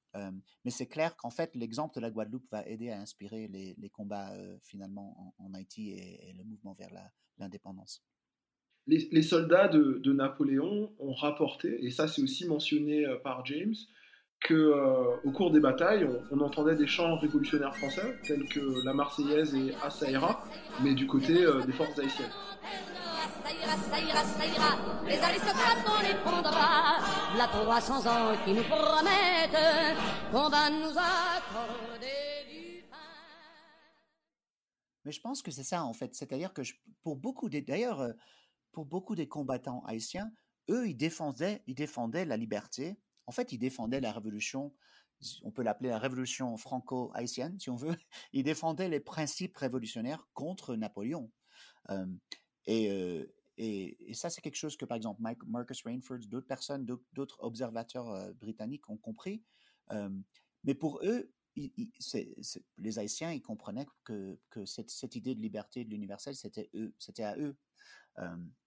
mais c'est clair qu'en fait, l'exemple de la Guadeloupe va aider à inspirer les, combats finalement en, Haïti et, le mouvement vers l'indépendance. Les, soldats de, Napoléon ont rapporté, et ça c'est aussi mentionné par James, qu'au euh, cours des batailles, on, entendait des chants révolutionnaires français, tels que la Marseillaise et Assaïra, mais du côté euh, des forces haïtiennes. Mais je pense que c'est ça en fait, c'est-à-dire que pour beaucoup des, d'ailleurs, euh, pour beaucoup des combattants haïtiens, eux, ils défendaient, ils défendaient la liberté, en fait, il défendait la révolution, on peut l'appeler la révolution franco-haïtienne, si on veut. Il défendait les principes révolutionnaires contre Napoléon. et, et, ça, c'est quelque chose que, par exemple, Marcus Rainford, d'autres personnes, d'autres observateurs britanniques ont compris. mais pour eux, les Haïtiens, ils comprenaient que, cette, idée de liberté de l'universel, c'était eux, c'était à eux.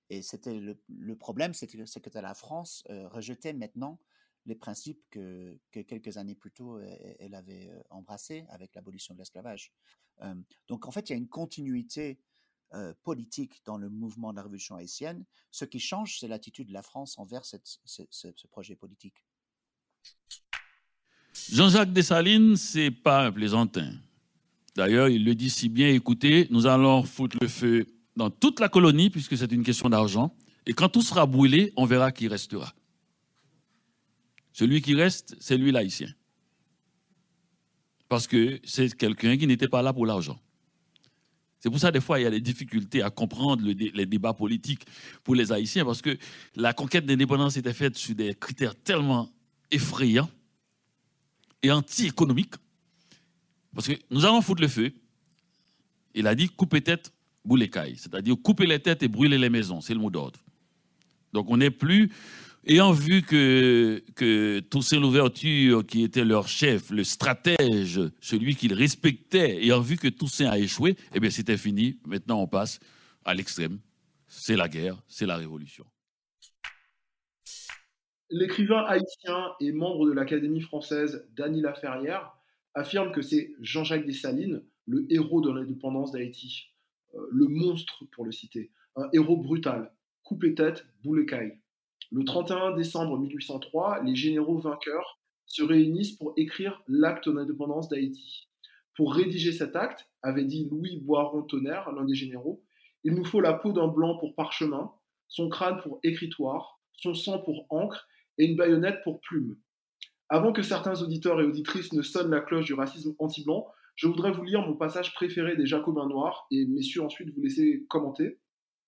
et c'était le, problème, c'est que, que la France rejetait maintenant les principes que, quelques années plus tôt, elle, avait embrassés avec l'abolition de l'esclavage. donc en fait, il y a une continuité politique dans le mouvement de la révolution haïtienne. Ce qui change, c'est l'attitude de la France envers ce, projet politique. Jean-Jacques Dessalines, c'est pas un plaisantin. D'ailleurs, il le dit si bien, écoutez, nous allons foutre le feu dans toute la colonie, puisque c'est une question d'argent. Et quand tout sera brûlé, on verra qui restera. Celui qui reste, c'est lui l'haïtien. Parce que c'est quelqu'un qui n'était pas là pour l'argent. C'est pour ça, des fois, il y a des difficultés à comprendre les débats politiques pour les Haïtiens, parce que la conquête d'indépendance était faite sur des critères tellement effrayants et anti-économiques. Parce que nous allons foutre le feu. Il a dit couper tête, bouler caille. C'est-à-dire couper les têtes et brûler les maisons. C'est le mot d'ordre. Donc on n'est plus ayant vu que, que Toussaint Louverture, qui était leur chef, le stratège, celui qu'ils respectaient, ayant vu que Toussaint a échoué, eh bien c'était fini. Maintenant on passe à l'extrême. C'est la guerre, c'est la révolution. L'écrivain haïtien et membre de l'Académie française Dany Laferrière affirme que c'est Jean-Jacques Dessalines, le héros de l'indépendance d'Haïti, euh, le monstre pour le citer, un héros brutal, coupé tête, boulet caille. Le 31 décembre 1803, les généraux vainqueurs se réunissent pour écrire l'acte d'indépendance d'Haïti. Pour rédiger cet acte, avait dit Louis Boiron-Tonnerre, l'un des généraux, il nous faut la peau d'un blanc pour parchemin, son crâne pour écritoire, son sang pour encre et une baïonnette pour plume. Avant que certains auditeurs et auditrices ne sonnent la cloche du racisme anti-blanc, je voudrais vous lire mon passage préféré des Jacobins noirs et messieurs ensuite vous laisser commenter.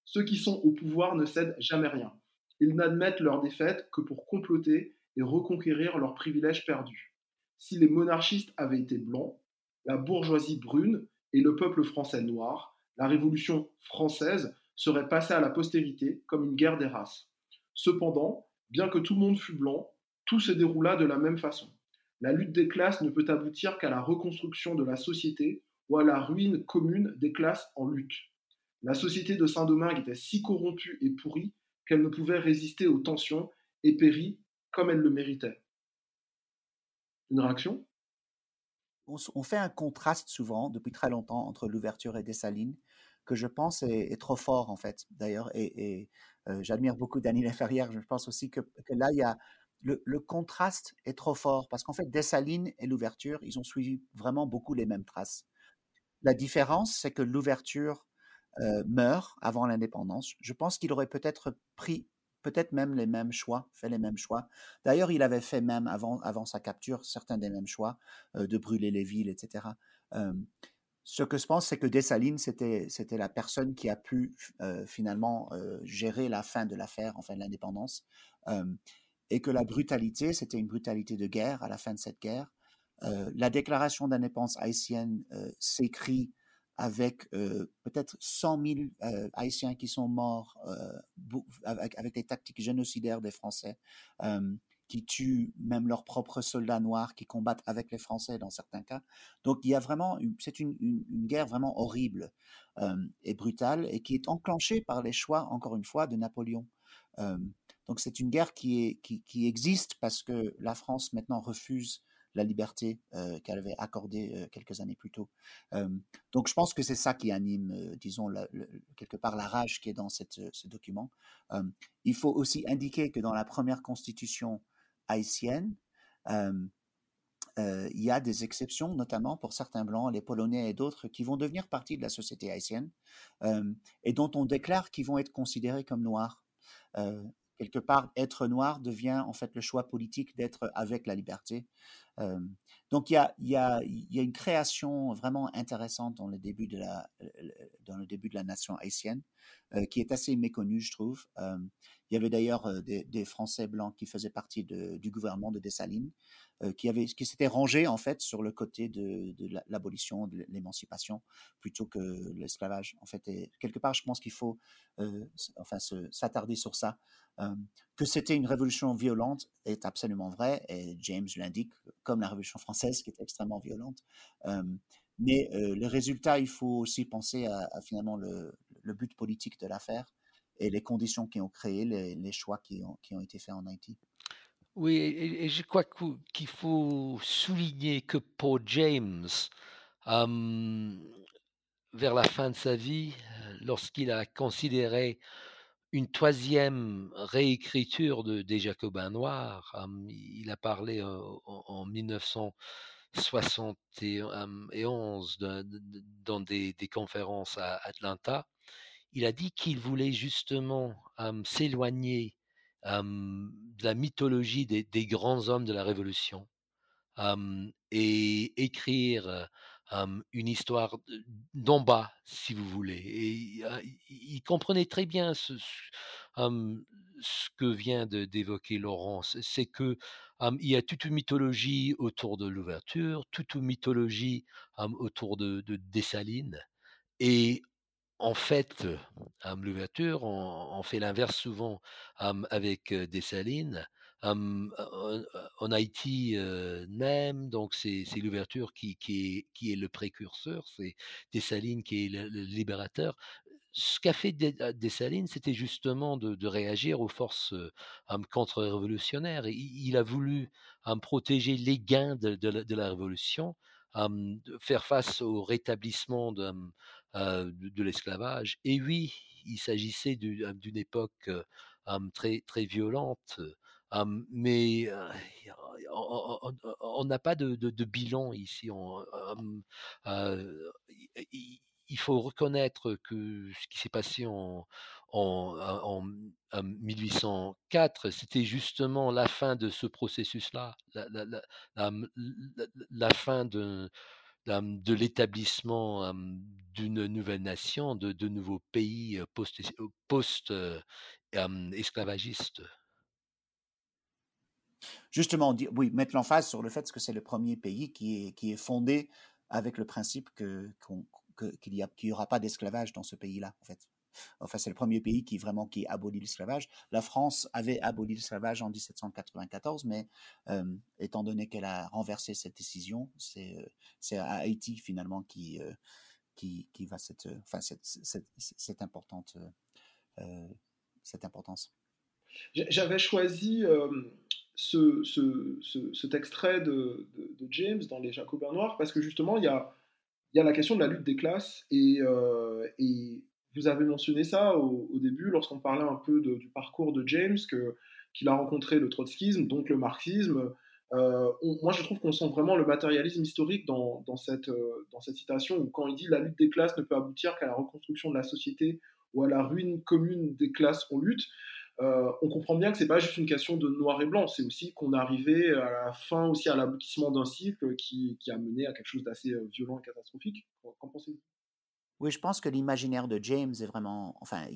Ceux qui sont au pouvoir ne cèdent jamais rien. Ils n'admettent leur défaite que pour comploter et reconquérir leurs privilèges perdus. Si les monarchistes avaient été blancs, la bourgeoisie brune et le peuple français noir, la Révolution française serait passée à la postérité comme une guerre des races. Cependant, bien que tout le monde fût blanc, tout se déroula de la même façon. La lutte des classes ne peut aboutir qu'à la reconstruction de la société ou à la ruine commune des classes en lutte. La société de Saint-Domingue était si corrompue et pourrie qu'elle ne pouvait résister aux tensions et périt comme elle le méritait. Une réaction? On, fait un contraste souvent, depuis très longtemps, entre l'ouverture et Dessalines, que je pense est, trop fort, en fait, d'ailleurs. Et, euh, j'admire beaucoup Daniel Ferrière. Je pense aussi que, là, il y a le, contraste est trop fort, parce qu'en fait, Dessalines et l'ouverture, ils ont suivi vraiment beaucoup les mêmes traces. La différence, c'est que l'ouverture euh, meurt avant l'indépendance, je pense qu'il aurait peut-être pris peut-être même les mêmes choix, fait les mêmes choix. D'ailleurs, il avait fait même avant, avant sa capture certains des mêmes choix, euh, de brûler les villes, etc. ce que je pense, c'est que Dessalines, c'était, c'était la personne qui a pu euh, finalement gérer la fin de l'affaire, enfin l'indépendance, et que la brutalité, c'était une brutalité de guerre à la fin de cette guerre. la déclaration d'indépendance haïtienne s'écrit avec peut-être 100 000 Haïtiens qui sont morts avec, avec, les tactiques génocidaires des Français, qui tuent même leurs propres soldats noirs qui combattent avec les Français dans certains cas. Donc il y a vraiment, c'est une, guerre vraiment horrible et brutale et qui est enclenchée par les choix, encore une fois, de Napoléon. donc c'est une guerre qui, existe parce que la France maintenant refuse la liberté qu'elle avait accordée quelques années plus tôt. donc je pense que c'est ça qui anime, disons, quelque part la rage qui est dans ce document. il faut aussi indiquer que dans la première constitution haïtienne, il y a des exceptions, notamment pour certains blancs, les Polonais et d'autres, qui vont devenir partie de la société haïtienne et dont on déclare qu'ils vont être considérés comme noirs quelque part, être noir devient en fait le choix politique d'être avec la liberté. donc il y a, y, a, y a, une création vraiment intéressante dans le début de la, dans le début de la nation haïtienne, qui est assez méconnue, je trouve. il y avait d'ailleurs des, Français blancs qui faisaient partie du gouvernement de Dessalines, qui, qui s'était rangé en fait sur le côté de, l'abolition, de l'émancipation, plutôt que l'esclavage. En fait, quelque part, je pense qu'il faut enfin s'attarder sur ça. Euh, que c'était une révolution violente est absolument vrai, et James l'indique, comme la Révolution française qui était extrêmement violente. mais le résultat, il faut aussi penser à, finalement le, but politique de l'affaire et les conditions qui ont créé les, choix qui ont été faits en Haïti. Oui, et, je crois qu'il faut souligner que pour James, vers la fin de sa vie, lorsqu'il a considéré une troisième réécriture de, des Jacobins noirs, il a parlé en, 1971 dans des, des conférences à Atlanta, il a dit qu'il voulait justement s'éloigner de la mythologie des, grands hommes de la Révolution et écrire une histoire d'en bas, si vous voulez. Et il comprenait très bien ce, ce que vient d'évoquer Laurence, c'est que il y a toute une mythologie autour de l'ouverture, toute une mythologie autour de, de Dessalines, et en fait, l'ouverture, on, fait l'inverse souvent avec Dessalines. En Haïti même, donc c'est l'ouverture qui, est, le précurseur, c'est Dessalines qui est le libérateur ce qu'a fait Dessalines, c'était justement de, réagir aux forces contre-révolutionnaires. Il, a voulu protéger les gains de, la, révolution, faire face au rétablissement de, l'esclavage. Et oui, il s'agissait d'une époque très violente. Mais on n'a pas de, bilan ici il faut reconnaître que ce qui s'est passé en, en, 1804, c'était justement la fin de ce processus-là, la, fin de, l'établissement d'une nouvelle nation, de nouveaux pays post-esclavagistes. Justement, oui, mettre l'emphase sur le fait que c'est le premier pays qui est, qui est fondé avec le principe qu'il n'y aura pas d'esclavage dans ce pays-là, en fait. Enfin, c'est le premier pays qui vraiment qui abolit l'esclavage. La France avait aboli l'esclavage en 1794, mais euh, étant donné qu'elle a renversé cette décision, c'est euh, à Haïti finalement qui euh, qui, qui va cette enfin cette, cette importante cette importance. J'avais choisi ce, ce, ce, cet extrait de, James dans Les Jacobins Noirs parce que justement il y a la question de la lutte des classes, et, euh, vous avez mentionné ça au, début, lorsqu'on parlait un peu du parcours de James, qu'il a rencontré le trotskisme, donc le marxisme. Euh, moi, je trouve qu'on sent vraiment le matérialisme historique dans, dans, cette, euh, dans cette citation, où quand il dit la lutte des classes ne peut aboutir qu'à la reconstruction de la société ou à la ruine commune des classes en lutte. Euh, on comprend bien que c'est pas juste une question de noir et blanc, c'est aussi qu'on est arrivé à la fin, aussi à l'aboutissement d'un cycle qui, a mené à quelque chose d'assez euh, violent et catastrophique. Qu'en pensez-vous? Oui, je pense que l'imaginaire de James est vraiment, enfin,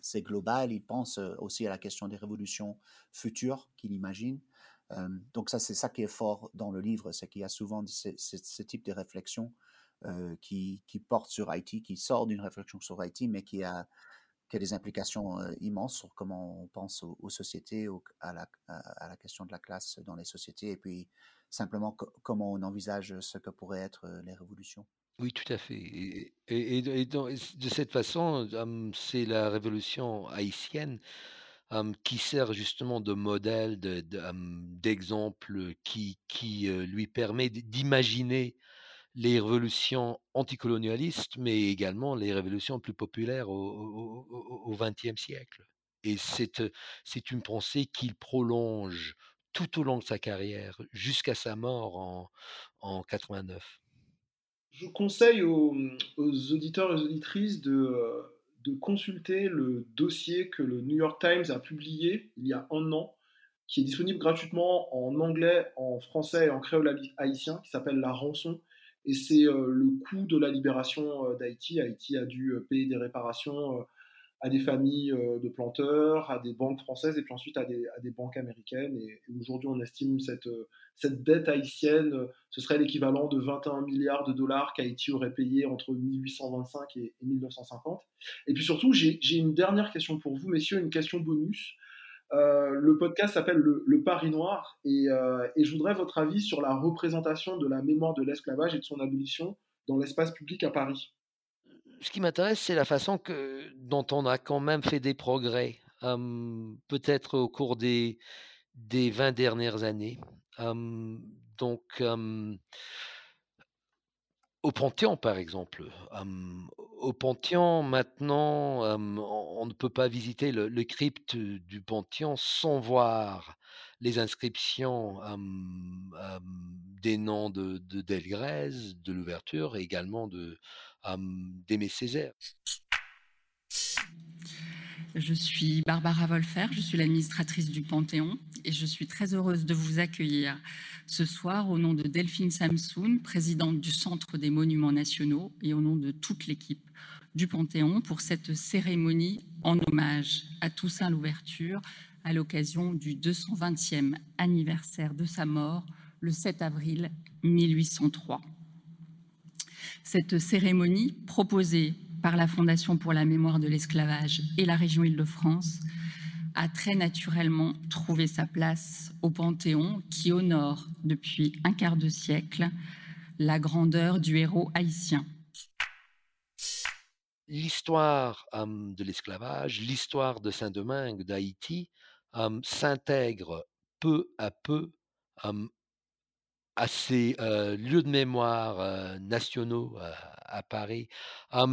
c'est global. Il pense euh, aussi à la question des révolutions futures qu'il imagine. donc ça, c'est ça qui est fort dans le livre, c'est qu'il y a souvent ce, type de réflexion qui, qui porte sur Haïti, qui sort d'une réflexion sur Haïti, mais qui a qui a des implications immenses sur comment on pense aux, sociétés, à, la, question de la classe dans les sociétés, et puis simplement comment on envisage ce que pourraient être les révolutions. Oui, tout à fait. Et, de cette façon, c'est la révolution haïtienne qui sert justement de modèle, d'exemple, de, qui, qui lui permet d'imaginer les révolutions anticolonialistes, mais également les révolutions plus populaires au XXe siècle. Et c'est une pensée qu'il prolonge tout au long de sa carrière, jusqu'à sa mort en, en 89. Je conseille aux, auditeurs et aux auditrices de, de consulter le dossier que le New York Times a publié il y a un an, qui est disponible gratuitement en anglais, en français et en créole haïtien, qui s'appelle La rançon, et c'est euh, le coût de la libération euh, d'Haïti. Haïti a dû euh, payer des réparations à des familles de planteurs, à des banques françaises et puis ensuite à des, banques américaines. Et, aujourd'hui, on estime cette, cette dette haïtienne, ce serait l'équivalent de 21 milliards de dollars qu'Haïti aurait payé entre 1825 et, 1950. Et puis surtout, j'ai une dernière question pour vous, messieurs, une question bonus. Euh, le podcast s'appelle le, Paris Noir euh, et, je voudrais votre avis sur la représentation de la mémoire de l'esclavage et de son abolition dans l'espace public à Paris. Ce qui m'intéresse, c'est la façon dont on a quand même fait des progrès, hum, peut-être au cours des, des 20 dernières années. Hum, donc, hum, au Panthéon, par exemple. au Panthéon, maintenant, on, ne peut pas visiter le, crypte du Panthéon sans voir les inscriptions des noms de, de de l'ouverture, et également de d'Aimé Césaire. Je suis Barbara Wolfer, je suis l'administratrice du Panthéon et je suis très heureuse de vous accueillir ce soir au nom de Delphine Samsoun, présidente du Centre des Monuments Nationaux et au nom de toute l'équipe du Panthéon pour cette cérémonie en hommage à Toussaint Louverture à l'occasion du 220e anniversaire de sa mort le 7 avril 1803. Cette cérémonie, proposée par la Fondation pour la mémoire de l'esclavage et la région Île-de-France, a très naturellement trouvé sa place au Panthéon qui honore depuis un quart de siècle la grandeur du héros haïtien. L'histoire de l'esclavage, l'histoire de Saint-Domingue, d'Haïti, s'intègre peu à peu à ces lieux de mémoire nationaux à Paris.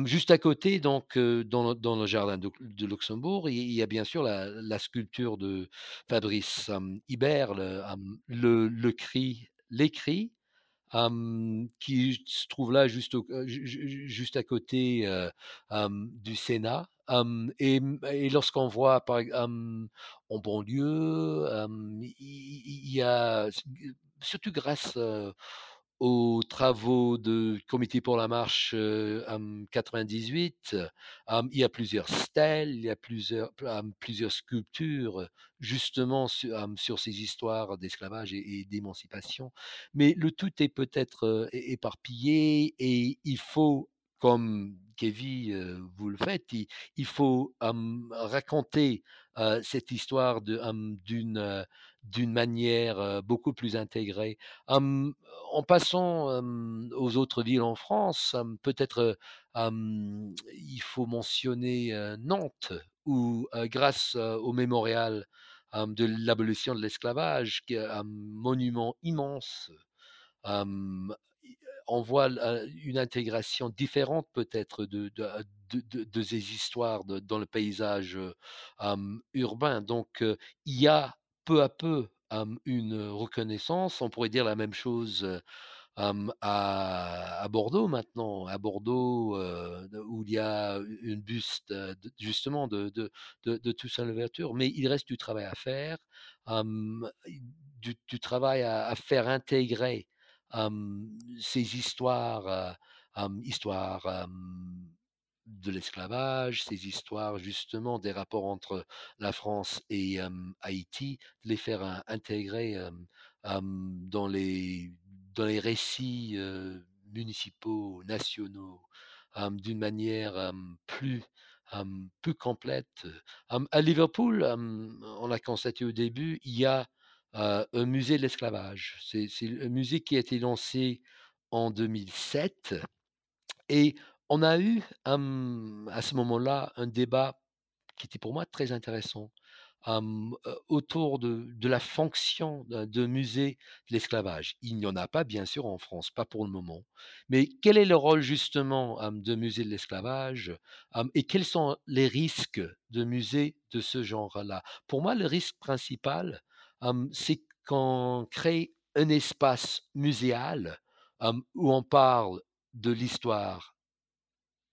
juste à côté, donc, dans, le jardin de, Luxembourg, il y a bien sûr la, sculpture de Fabrice Hibert, le, cri, l'écrit, qui se trouve là juste, juste à côté du Sénat. et, et lorsqu'on voit par, en banlieue, il y a surtout grâce aux travaux du Comité pour la marche 98, il y a plusieurs stèles, il y a plusieurs, sculptures justement sur, ces histoires d'esclavage et, d'émancipation. Mais le tout est peut-être éparpillé et il faut, comme Kevin, vous le faites, il, faut raconter cette histoire d'une d'une manière beaucoup plus intégrée. en passant aux autres villes en France, peut-être il faut mentionner Nantes, où grâce au mémorial de l'abolition de l'esclavage, un monument immense, on voit une intégration différente peut-être de, de, ces histoires dans le paysage urbain. Donc il y a peu à peu une reconnaissance. On pourrait dire la même chose à, Bordeaux maintenant. À Bordeaux, où il y a une buste justement de, de, de, Toussaint Louverture. Mais il reste du travail à faire, du, travail à, faire intégrer ces histoires, histoires de l'esclavage, ces histoires justement des rapports entre la France et Haïti, de les faire intégrer dans, les, dans les récits municipaux, nationaux, d'une manière plus, plus complète. à Liverpool, on a constaté au début, il y a un musée de l'esclavage. C'est un musée qui a été lancé en 2007 et on a eu à ce moment-là un débat qui était pour moi très intéressant autour de, la fonction de, musée de l'esclavage. Il n'y en a pas, bien sûr, en France, pas pour le moment. Mais quel est le rôle justement de musée de l'esclavage et quels sont les risques de musée de ce genre-là? Pour moi, le risque principal, c'est qu'on crée un espace muséal où on parle de l'histoire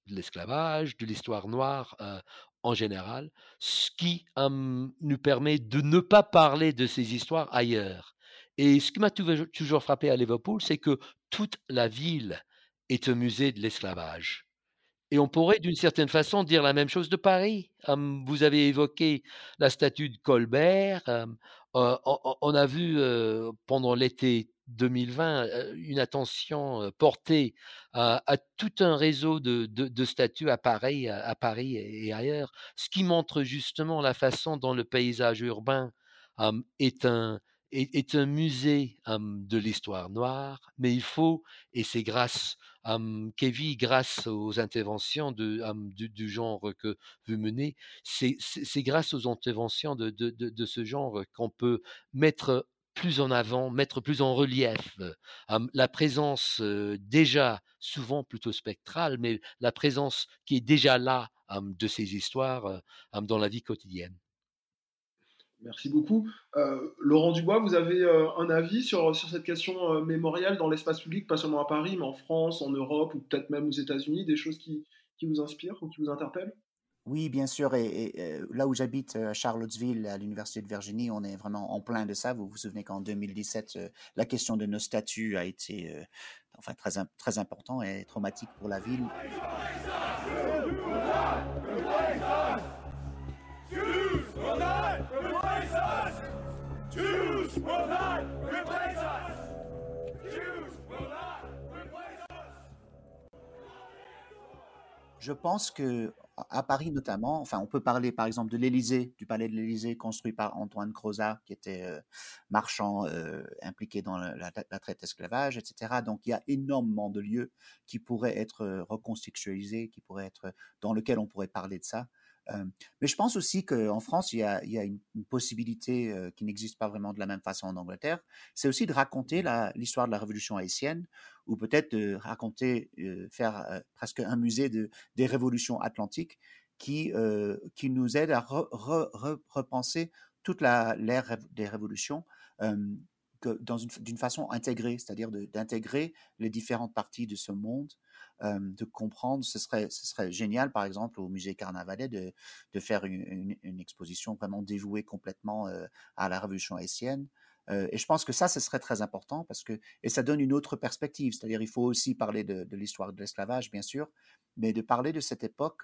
de l'esclavage, de l'histoire noire en général, ce qui nous permet de ne pas parler de ces histoires ailleurs. Et ce qui m'a toujours frappé à Liverpool, c'est que toute la ville est un musée de l'esclavage. Et on pourrait d'une certaine façon dire la même chose de Paris. vous avez évoqué la statue de Colbert. on, a vu pendant l'été 2020 une attention portée à, tout un réseau de, statues à Paris, à, Paris et ailleurs, ce qui montre justement la façon dont le paysage urbain est un, est, un musée de l'histoire noire, mais il faut, et c'est grâce, Kevin, grâce aux interventions de, du, genre que vous menez, c'est grâce aux interventions de, de, de ce genre qu'on peut mettre plus en avant, mettre plus en relief la présence déjà souvent plutôt spectrale, mais la présence qui est déjà là de ces histoires dans la vie quotidienne. Merci beaucoup. Laurent Dubois, vous avez un avis sur, cette question mémoriale dans l'espace public, pas seulement à Paris, mais en France, en Europe ou peut-être même aux États-Unis, des choses qui, qui vous inspirent ou qui vous interpellent? Oui, bien sûr. Et, euh, là où j'habite, à Charlottesville, à l'Université de Virginie, on est vraiment en plein de ça. Vous vous souvenez qu'en 2017, la question de nos statuts a été enfin, très, très important et traumatique pour la ville. Je pense que à Paris notamment, enfin, on peut parler par exemple de l'Élysée, du palais de l'Élysée construit par Antoine Crozat, qui était euh, marchand euh, impliqué dans la, traite d'esclavage, etc. Donc il y a énormément de lieux qui pourraient être euh, reconstitutionnalisés, qui pourraient être dans lesquels on pourrait parler de ça. Euh, mais je pense aussi qu'en France, il y a, une, possibilité euh, qui n'existe pas vraiment de la même façon en Angleterre. C'est aussi de raconter l'histoire de la Révolution haïtienne, ou peut-être de raconter, euh, faire presque un musée de, des révolutions atlantiques qui nous aide à repenser toute l'ère des révolutions d'une façon intégrée, c'est-à-dire d'intégrer les différentes parties de ce monde, de comprendre. Ce serait, ce serait génial, par exemple, au musée Carnavalet, de, de faire une, une, exposition vraiment dévouée complètement à la révolution haïtienne. et je pense que ça, ce serait très important parce que, et ça donne une autre perspective. C'est-à-dire, il faut aussi parler de, l'histoire de l'esclavage, bien sûr, mais de parler de cette époque,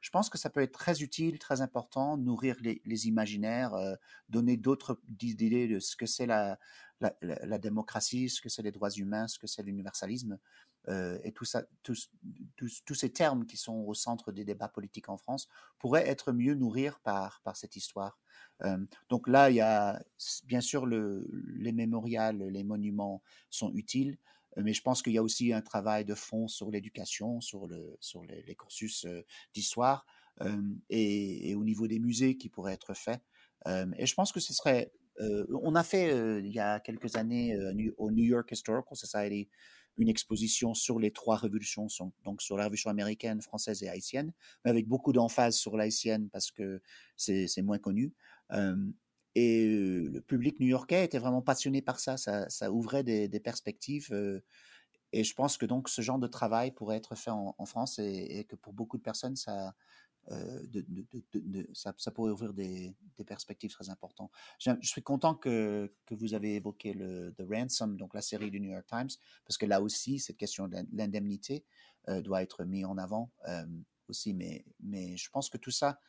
je pense que ça peut être très utile, très important, nourrir les, les imaginaires, donner d'autres idées de ce que c'est la, la, démocratie, ce que c'est les droits humains, ce que c'est l'universalisme, euh, et tout ça, tous, tous, ces termes qui sont au centre des débats politiques en France pourraient être mieux nourrir par, par cette histoire. Euh, donc là, il y a bien sûr le, les mémorials, les monuments sont utiles, mais je pense qu'il y a aussi un travail de fond sur l'éducation, sur, le, sur les, cursus euh, d'histoire et, au niveau des musées qui pourraient être faits. et je pense que ce serait on a fait il y a quelques années au New York Historical Society une exposition sur les trois révolutions, donc sur la révolution américaine, française et haïtienne, mais avec beaucoup d'emphase sur l'haïtienne parce que c'est moins connu. et le public new-yorkais était vraiment passionné par ça, ça, ouvrait des, perspectives. et je pense que donc ce genre de travail pourrait être fait en, France et, que pour beaucoup de personnes, ça, euh, ça, pourrait ouvrir des, perspectives très importantes. Je, suis content que, vous avez évoqué le The Ransom, donc la série du New York Times, parce que là aussi, cette question de l'indemnité euh, doit être mise en avant euh, aussi. Mais je pense que tout ça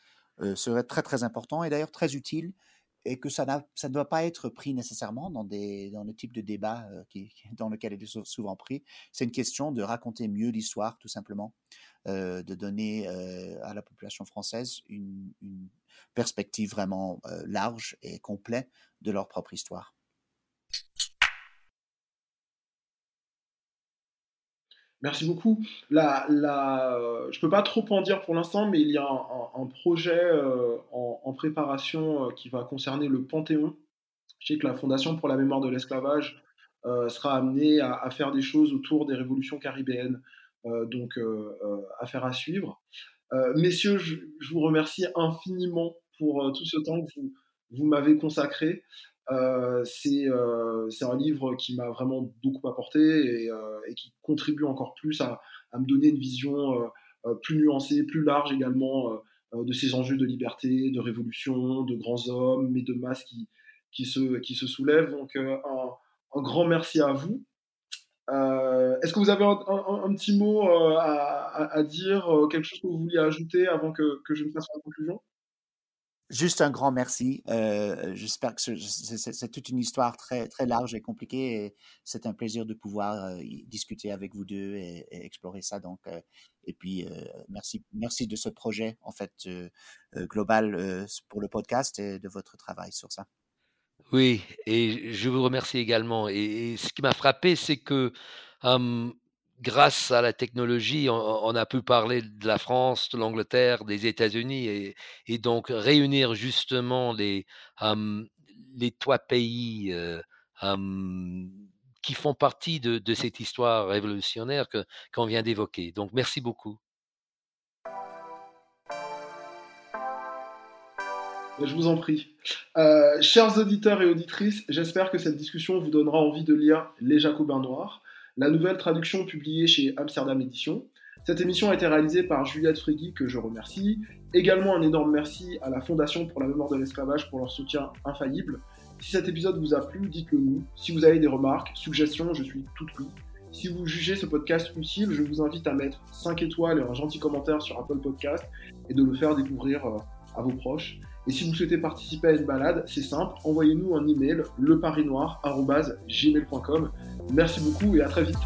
serait très, très important et d'ailleurs très utile et que ça, ne doit pas être pris nécessairement dans, le type de débat qui, dans lequel il est souvent pris. C'est une question de raconter mieux l'histoire, tout simplement. Euh, de donner euh, à la population française une, perspective vraiment euh, large et complète de leur propre histoire. Merci beaucoup. La, je ne peux pas trop en dire pour l'instant, mais il y a un, projet en, préparation qui va concerner le Panthéon. Je sais que la Fondation pour la mémoire de l'esclavage sera amenée à, faire des choses autour des révolutions caribéennes. Euh, donc, euh, euh, affaire à suivre. messieurs, je, vous remercie infiniment pour tout ce temps que vous, vous m'avez consacré. C'est un livre qui m'a vraiment beaucoup apporté et, et, qui contribue encore plus à, me donner une vision plus nuancée, plus large également de ces enjeux de liberté, de révolution, de grands hommes, mais de masses qui, se, soulèvent. Donc un, grand merci à vous. Euh, est-ce que vous avez un, petit mot euh, à, dire, euh, quelque chose que vous vouliez ajouter avant que, je ne fasse la conclusion? Juste un grand merci. J'espère que c'est toute une histoire très, très large et compliquée. Et c'est un plaisir de pouvoir discuter avec vous deux et, explorer ça. Donc, et puis, merci, merci de ce projet en fait global pour le podcast et de votre travail sur ça. Oui, et je vous remercie également. Et, ce qui m'a frappé, c'est que grâce à la technologie, on, a pu parler de la France, de l'Angleterre, des États-Unis, et, donc réunir justement les, trois pays qui font partie de, cette histoire révolutionnaire qu'on vient d'évoquer. Donc merci beaucoup. Je vous en prie. Euh, chers auditeurs et auditrices, j'espère que cette discussion vous donnera envie de lire Les Jacobins Noirs, la nouvelle traduction publiée chez Amsterdam Édition. Cette émission a été réalisée par Juliette Frégui, que je remercie. Également un énorme merci à la Fondation pour la mémoire de l'esclavage pour leur soutien infaillible. Si cet épisode vous a plu, dites-le nous. Si vous avez des remarques, suggestions, je suis tout oui. Si vous jugez ce podcast utile, je vous invite à mettre 5 étoiles et un gentil commentaire sur Apple Podcast et de le faire découvrir euh, à vos proches. Et si vous souhaitez participer à une balade, c'est simple, envoyez-nous un email leparinoir.gmail.com. Merci beaucoup et à très vite.